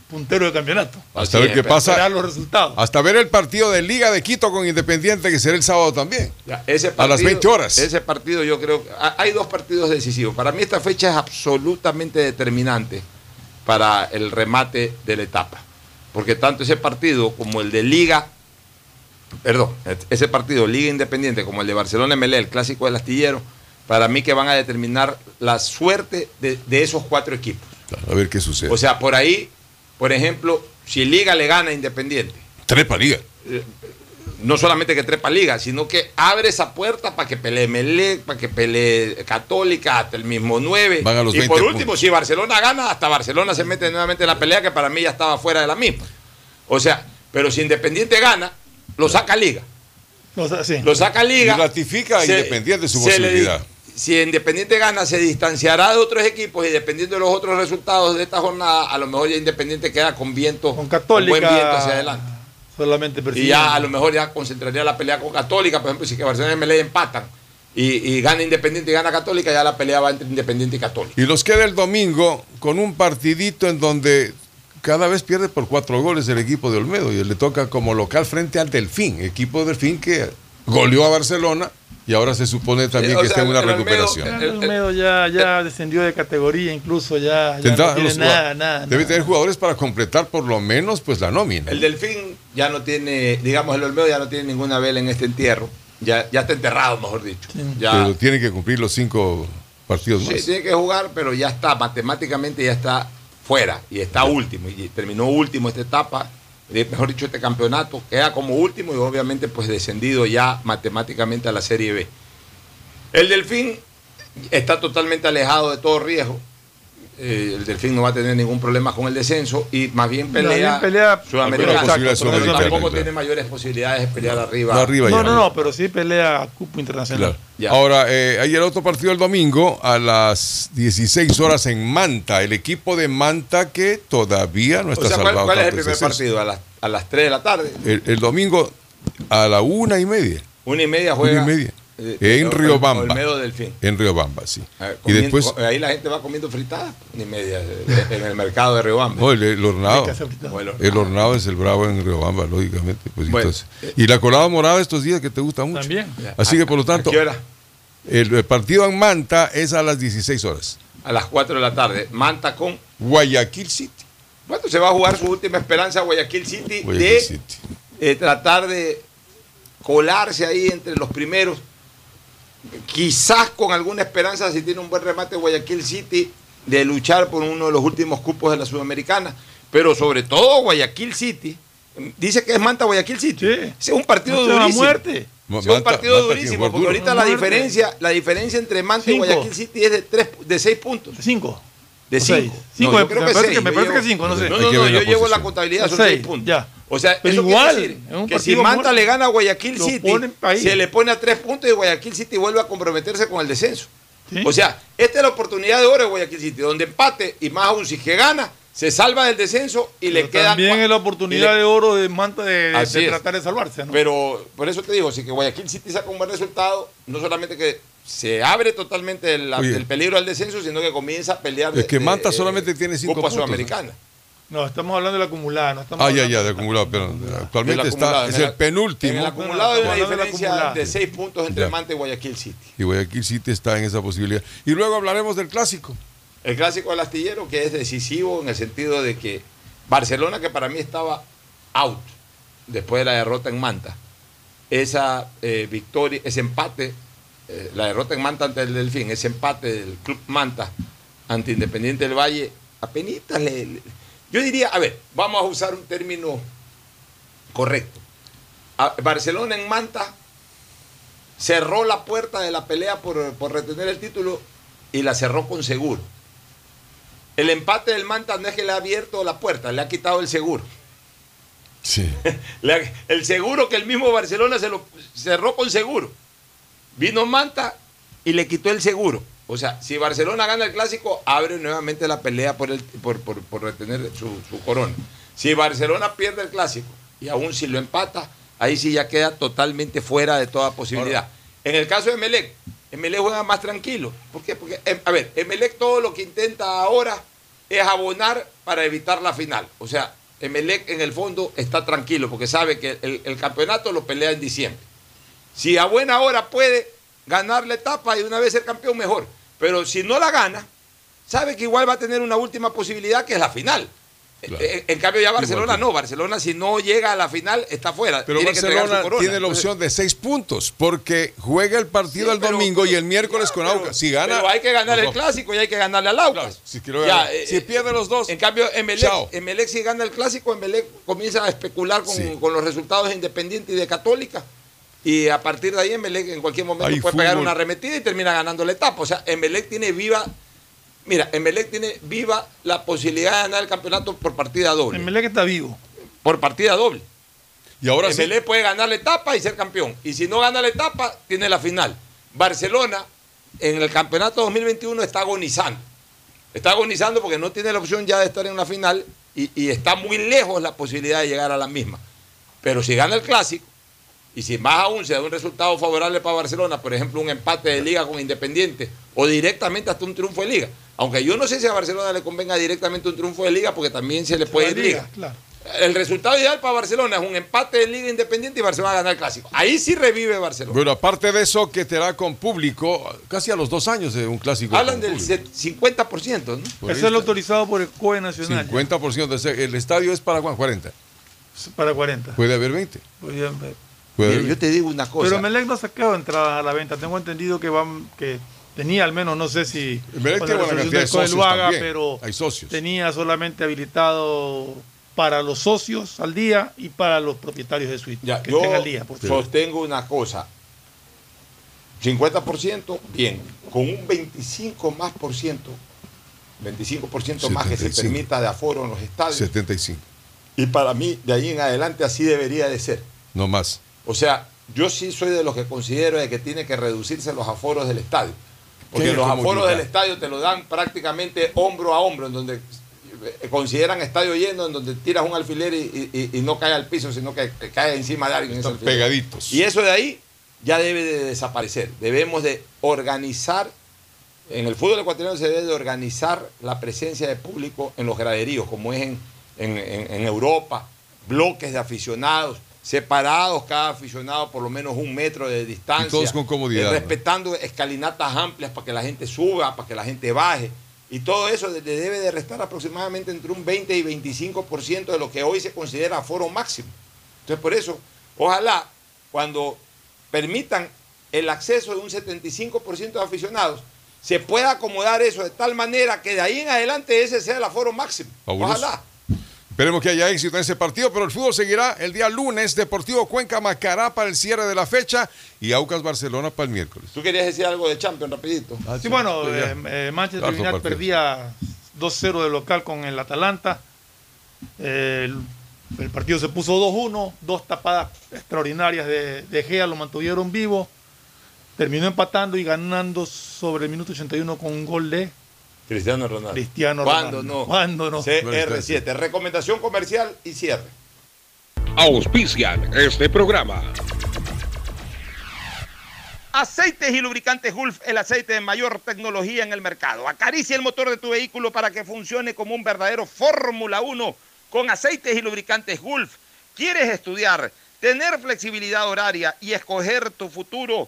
puntero de campeonato. Hasta ver qué pasa. Los resultados. Hasta ver el partido de Liga de Quito con Independiente, que será el sábado también. Ya, ese a las 20 horas. Ese partido yo creo que ha- hay dos partidos decisivos. Para mí esta fecha es absolutamente determinante para el remate de la etapa. Porque tanto ese partido como el de Liga, perdón, ese partido Liga Independiente como el de Barcelona MLE, el clásico del astillero, para mí que van a determinar la suerte de, de esos cuatro equipos. A ver qué sucede. O sea, por ahí, por ejemplo, si Liga le gana a Independiente, Trepa Liga. eh, no solamente que trepa liga, sino que abre esa puerta para que pelee Melec, para que pelee Católica, hasta el mismo 9. Van a los y 20 por último, puntos. si Barcelona gana, hasta Barcelona se mete nuevamente en la pelea, que para mí ya estaba fuera de la misma. O sea, pero si Independiente gana, lo saca Liga. O sea, sí. Lo saca Liga. Y ratifica a Independiente su se le posibilidad. Si Independiente gana, se distanciará de otros equipos y dependiendo de los otros resultados de esta jornada, a lo mejor ya Independiente queda con viento, con Católica, buen viento hacia adelante. Solamente Y ya a lo mejor ya concentraría la pelea con Católica, por ejemplo, si que Barcelona y MLE empatan y, y gana Independiente y gana Católica, ya la pelea va entre Independiente y Católica. Y los queda el domingo con un partidito en donde cada vez pierde por cuatro goles el equipo de Olmedo y le toca como local frente al Delfín, equipo Delfín que goleó a Barcelona y ahora se supone también Sí, o que está en una el recuperación. El Olmedo ya, ya descendió de categoría, incluso ya, ya Tendrá no tiene los nada, nada. Debe tener jugadores para completar por lo menos pues la nómina. El Delfín ya no tiene, digamos, el Olmedo ya no tiene ninguna vela en este entierro. Ya, ya está enterrado, mejor dicho. Ya, Pero tiene que cumplir los cinco partidos Sí, más. tiene que jugar, pero ya está, matemáticamente ya está fuera y está último. Y terminó último esta etapa, eh, mejor dicho, este campeonato. Queda como último y obviamente pues descendido ya matemáticamente a la Serie B. El Delfín está totalmente alejado de todo riesgo. Eh, el Delfín no va a tener ningún problema con el descenso y más bien pelea, bien pelea- sudamericana. Tampoco claro. tiene mayores posibilidades de pelear arriba. No, arriba No, ya. no, no, pero sí pelea a cupo internacional. Claro. Ahora, eh, hay el otro partido el domingo a las 16 horas en Manta. El equipo de Manta que todavía no O está sea, ¿cuál, salvado. cuál es el primer partido? A las, a las 3 de la tarde. El, el domingo a la una y media. Una y media juega. Una y media. Eh, en Riobamba. Olmedo Delfín. En Riobamba, sí. Ah, Y después, ahí la gente va comiendo fritada, ni media, eh, en el mercado de Riobamba. no, el, el hornado. El El hornado es el bravo en Riobamba, lógicamente. Pues, Bueno, entonces. y la colada morada estos días que te gusta mucho. También. Así que por lo tanto, ¿A qué hora? el, el partido en Manta es a las 16 horas. A las 4 de la tarde. Manta con. Guayaquil City. Bueno, se va a jugar su última esperanza Guayaquil City Guayaquil de City. eh, tratar de colarse ahí entre los primeros. Quizás con alguna esperanza, si tiene un buen remate Guayaquil City, de luchar por uno de los últimos cupos de la Sudamericana. Pero sobre todo Guayaquil City. Dice que es Manta Guayaquil City. Es un partido durísimo. muerte. Es un partido Manta durísimo, porque ahorita la Muerte. diferencia, la diferencia entre Manta y. Guayaquil City es de, tres, de seis puntos. Cinco. De O cinco. Cinco, No, me yo creo que parece seis. que- me parece que cinco, no sé. No, no, yo la llevo la contabilidad, son Seis, seis puntos. ya. O sea, Pero eso quiere igual, decir es un que si Manta muerto. le gana a Guayaquil City, se le pone a tres puntos y Guayaquil City vuelve a comprometerse con el descenso. Sí. O sea, esta es la oportunidad de oro de Guayaquil City, donde empate y más aún si que gana, se salva del descenso y le queda También es la oportunidad de oro de Manta de, tratar de salvarse, ¿no? Pero por eso te digo, si que Guayaquil City saca un buen resultado, no solamente que se abre totalmente el, peligro al descenso, sino que comienza a pelear. Es que de- Manta de- solamente tiene cinco Copa puntos, Sudamericana. No, estamos hablando de la acumulada. No estamos Ah, ya, ya, de acumulado, pero actualmente Del está, acumulado, es el penúltimo. En el acumulado hay una diferencia de seis puntos entre Ya. Manta y Guayaquil City. Y Guayaquil City está en esa posibilidad. Y luego hablaremos del clásico. El clásico del astillero que es decisivo en el sentido de que Barcelona, que para mí estaba out después de la derrota en Manta, esa eh, victoria, ese empate, eh, la derrota en Manta ante el Delfín, ese empate del Club Manta ante Independiente del Valle, apenas le, le- yo diría, a ver, vamos a usar un término correcto. A- Barcelona en Manta cerró la puerta de la pelea por, por retener el título y la cerró con seguro. El empate del Manta no es que le ha abierto la puerta, le ha quitado el seguro. Sí. El seguro que el mismo Barcelona se lo cerró con seguro. Vino Manta y le quitó el seguro. O sea, si Barcelona gana el clásico, abre nuevamente la pelea por, el, por, por- por retener su, su corona. Si Barcelona pierde el clásico y aún si lo empata, ahí sí ya queda totalmente fuera de toda posibilidad. en el caso de Melec, Emelec juega más tranquilo. ¿Por qué? Porque, em, a ver, Emelec todo lo que intenta ahora es abonar para evitar la final. O sea, Emelec en el fondo está tranquilo porque sabe que el, el campeonato lo pelea en diciembre. Si a buena hora puede ganar la etapa y una vez ser campeón, mejor. Pero si no la gana, sabe que igual va a tener una última posibilidad que es la final. En, en cambio ya Barcelona Igual no, Barcelona si no llega a la final está fuera. Pero Tiene Barcelona tiene la opción de seis puntos porque juega el partido Sí, el pero- domingo y el miércoles con Aucas. Si gana, Pero hay que ganar el clásico y hay que ganarle al Aucas. si Ya, eh, Si pierde los dos. En cambio, Emelec, si gana el clásico, Emelec comienza a especular con, Sí. con los resultados de Independiente y de Católica. Y a partir de ahí, Emelec en cualquier momento Hay puede pegar fútbol. una arremetida y termina ganando la etapa. O sea, Emelec tiene viva. Mira, Emelec tiene viva la posibilidad de ganar el campeonato por partida doble. Emelec está vivo. Por partida doble. Y ahora sí. Emelec puede ganar la etapa y ser campeón. Y si no gana la etapa, tiene la final. Barcelona, en el campeonato 2021, está agonizando. Está agonizando porque no tiene la opción ya de estar en la final y, y está muy lejos la posibilidad de llegar a la misma. Pero si gana el clásico, y si más aún se da un resultado favorable para Barcelona, por ejemplo, un empate de liga con Independiente, o directamente hasta un triunfo de liga. Aunque yo no sé si a Barcelona le convenga directamente un triunfo de liga, porque también se le puede ir liga. Claro. El resultado ideal para Barcelona es un empate de Liga Independiente y Barcelona gana el clásico. Ahí sí revive Barcelona. Bueno, aparte de eso, que te da con público, casi a los dos años de un clásico. Hablan del público. set- 50%, ¿no? Por Eso es lo autorizado por el COE Nacional. 50% de ese- el estadio es para Juan 40. Para 40. Puede haber 20. Podría- Puede Mira, yo te digo una cosa. Pero Melec no ha sacado entradas a la venta. Tengo entendido que van que tenía al menos, no sé si Emelec con tiene buena cantidad de socios lo haga, también. pero Hay socios. tenía solamente habilitado para los socios al día y para los propietarios de suite. Ya, que yo estén al día, por sostengo una cosa. 50%, bien. Con un 25 más por ciento, 25% más que se 75. permita de aforo en los estadios. 75. Y para mí, de ahí en adelante, así debería de ser. No más. O sea, yo sí soy de los que considero de que tiene que reducirse los aforos del estadio. Porque los aforos del estadio te lo dan prácticamente hombro a hombro, en donde eh, consideran estadio lleno, en donde tiras un alfiler y, y- y no cae al piso, sino que cae encima de alguien. Están pegaditos. Y eso de ahí ya debe de desaparecer. Debemos de organizar, en el fútbol ecuatoriano se debe de organizar la presencia de público en los graderíos, como es en, en- en- en Europa, bloques de aficionados, separados cada aficionado por lo menos un metro de distancia. Y todos con comodidad, eh, ¿no? respetando escalinatas amplias para que la gente suba, para que la gente baje. Y todo eso le debe de restar aproximadamente entre un 20 y 25% de lo que hoy se considera aforo máximo. Entonces, por eso, ojalá cuando permitan el acceso de un 75% de aficionados, se pueda acomodar eso de tal manera que de ahí en adelante ese sea el aforo máximo. Fabuloso. Ojalá. Esperemos que haya éxito en ese partido, pero el fútbol seguirá el día lunes. Deportivo Cuenca Macará para el cierre de la fecha y Aucas Barcelona para el miércoles. ¿Tú querías decir algo de Champions rapidito? Sí, bueno, eh, eh, Manchester United perdía 2-0 de local con el Atalanta. Eh, el, el partido se puso 2-1, dos tapadas extraordinarias de, de Gea lo mantuvieron vivo. Terminó empatando y ganando sobre el minuto 81 con un gol de Cristiano Ronaldo. Cristiano ¿Cuándo Ronaldo. no? ¿Cuándo no? CR7. Recomendación comercial y cierre. Auspician este programa. Aceites y lubricantes Gulf, el aceite de mayor tecnología en el mercado. Acaricia el motor de tu vehículo para que funcione como un verdadero Fórmula 1 con aceites y lubricantes Gulf. ¿Quieres estudiar, tener flexibilidad horaria y escoger tu futuro?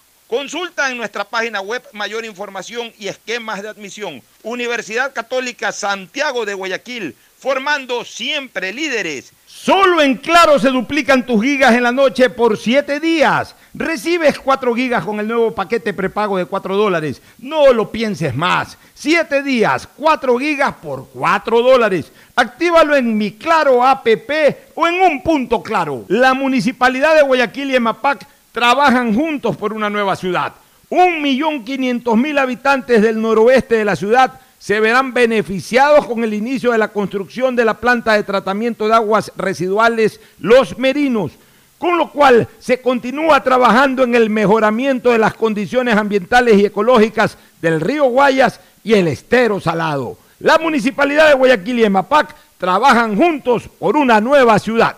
Consulta en nuestra página web mayor información y esquemas de admisión. Universidad Católica Santiago de Guayaquil, formando siempre líderes. Solo en Claro se duplican tus gigas en la noche por 7 días. Recibes 4 gigas con el nuevo paquete prepago de 4 dólares. No lo pienses más. 7 días, 4 gigas por 4 dólares. Actívalo en mi Claro APP o en un punto claro. La Municipalidad de Guayaquil y EMAPAC trabajan juntos por una nueva ciudad. Un millón quinientos mil habitantes del noroeste de la ciudad se verán beneficiados con el inicio de la construcción de la planta de tratamiento de aguas residuales Los Merinos, con lo cual se continúa trabajando en el mejoramiento de las condiciones ambientales y ecológicas del río Guayas y el estero salado. La municipalidad de Guayaquil y EMAPAC trabajan juntos por una nueva ciudad.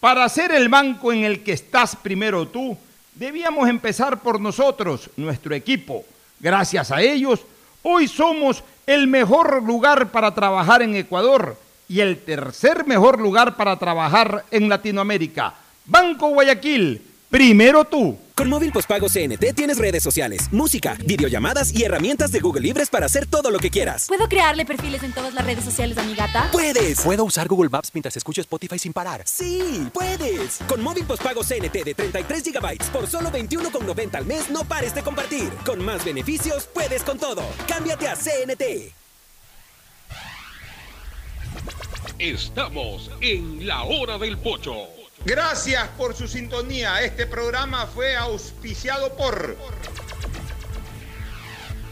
Para ser el banco en el que estás primero tú, debíamos empezar por nosotros, nuestro equipo. Gracias a ellos, hoy somos el mejor lugar para trabajar en Ecuador y el tercer mejor lugar para trabajar en Latinoamérica. Banco Guayaquil, primero tú. Con móvil postpago CNT tienes redes sociales, música, videollamadas y herramientas de Google Libres para hacer todo lo que quieras. ¿Puedo crearle perfiles en todas las redes sociales a mi gata? ¡Puedes! ¿Puedo usar Google Maps mientras escucho Spotify sin parar? ¡Sí! ¡Puedes! Con móvil postpago CNT de 33 GB por solo 21,90 al mes, no pares de compartir. Con más beneficios, puedes con todo. Cámbiate a CNT. Estamos en la hora del pocho. Gracias por su sintonía. Este programa fue auspiciado por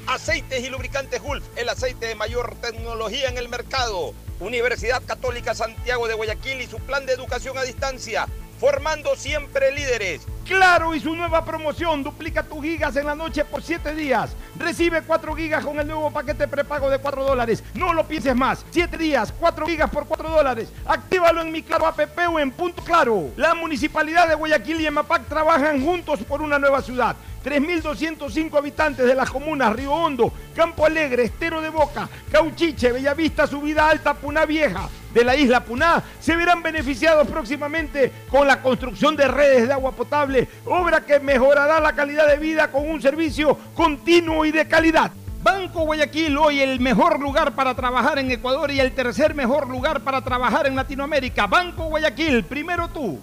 Aceites y Lubricantes Gulf, el aceite de mayor tecnología en el mercado. Universidad Católica Santiago de Guayaquil y su plan de educación a distancia, formando siempre líderes. Claro y su nueva promoción, duplica tus gigas en la noche por 7 días. Recibe 4 gigas con el nuevo paquete prepago de 4 dólares. No lo pienses más. 7 días, 4 gigas por 4 dólares. Actívalo en mi Claro APP o en Punto Claro. La Municipalidad de Guayaquil y EMAPAC trabajan juntos por una nueva ciudad. 3.205 habitantes de las comunas Río Hondo, Campo Alegre, Estero de Boca, Cauchiche, Bellavista, Subida Alta, Puná Vieja de la isla Puná se verán beneficiados próximamente con la construcción de redes de agua potable, obra que mejorará la calidad de vida con un servicio continuo y de calidad. Banco Guayaquil, hoy el mejor lugar para trabajar en Ecuador y el tercer mejor lugar para trabajar en Latinoamérica. Banco Guayaquil, primero tú.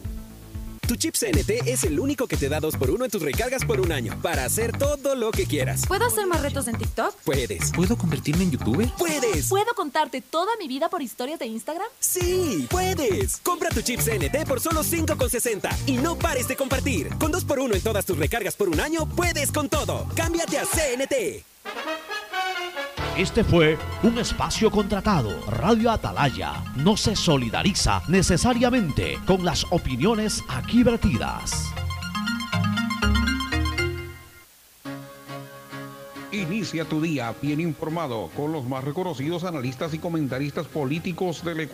Tu chip CNT es el único que te da 2x1 en tus recargas por un año para hacer todo lo que quieras. ¿Puedo hacer más retos en TikTok? Puedes. ¿Puedo convertirme en youtuber? Puedes. ¿Puedo contarte toda mi vida por historias de Instagram? Sí, puedes. Compra tu chip CNT por solo 5,60 y no pares de compartir. Con 2x1 en todas tus recargas por un año, puedes con todo. Cámbiate a CNT. Este fue un espacio contratado. Radio Atalaya no se solidariza necesariamente con las opiniones aquí vertidas. Inicia tu día bien informado con los más reconocidos analistas y comentaristas políticos del Ecuador.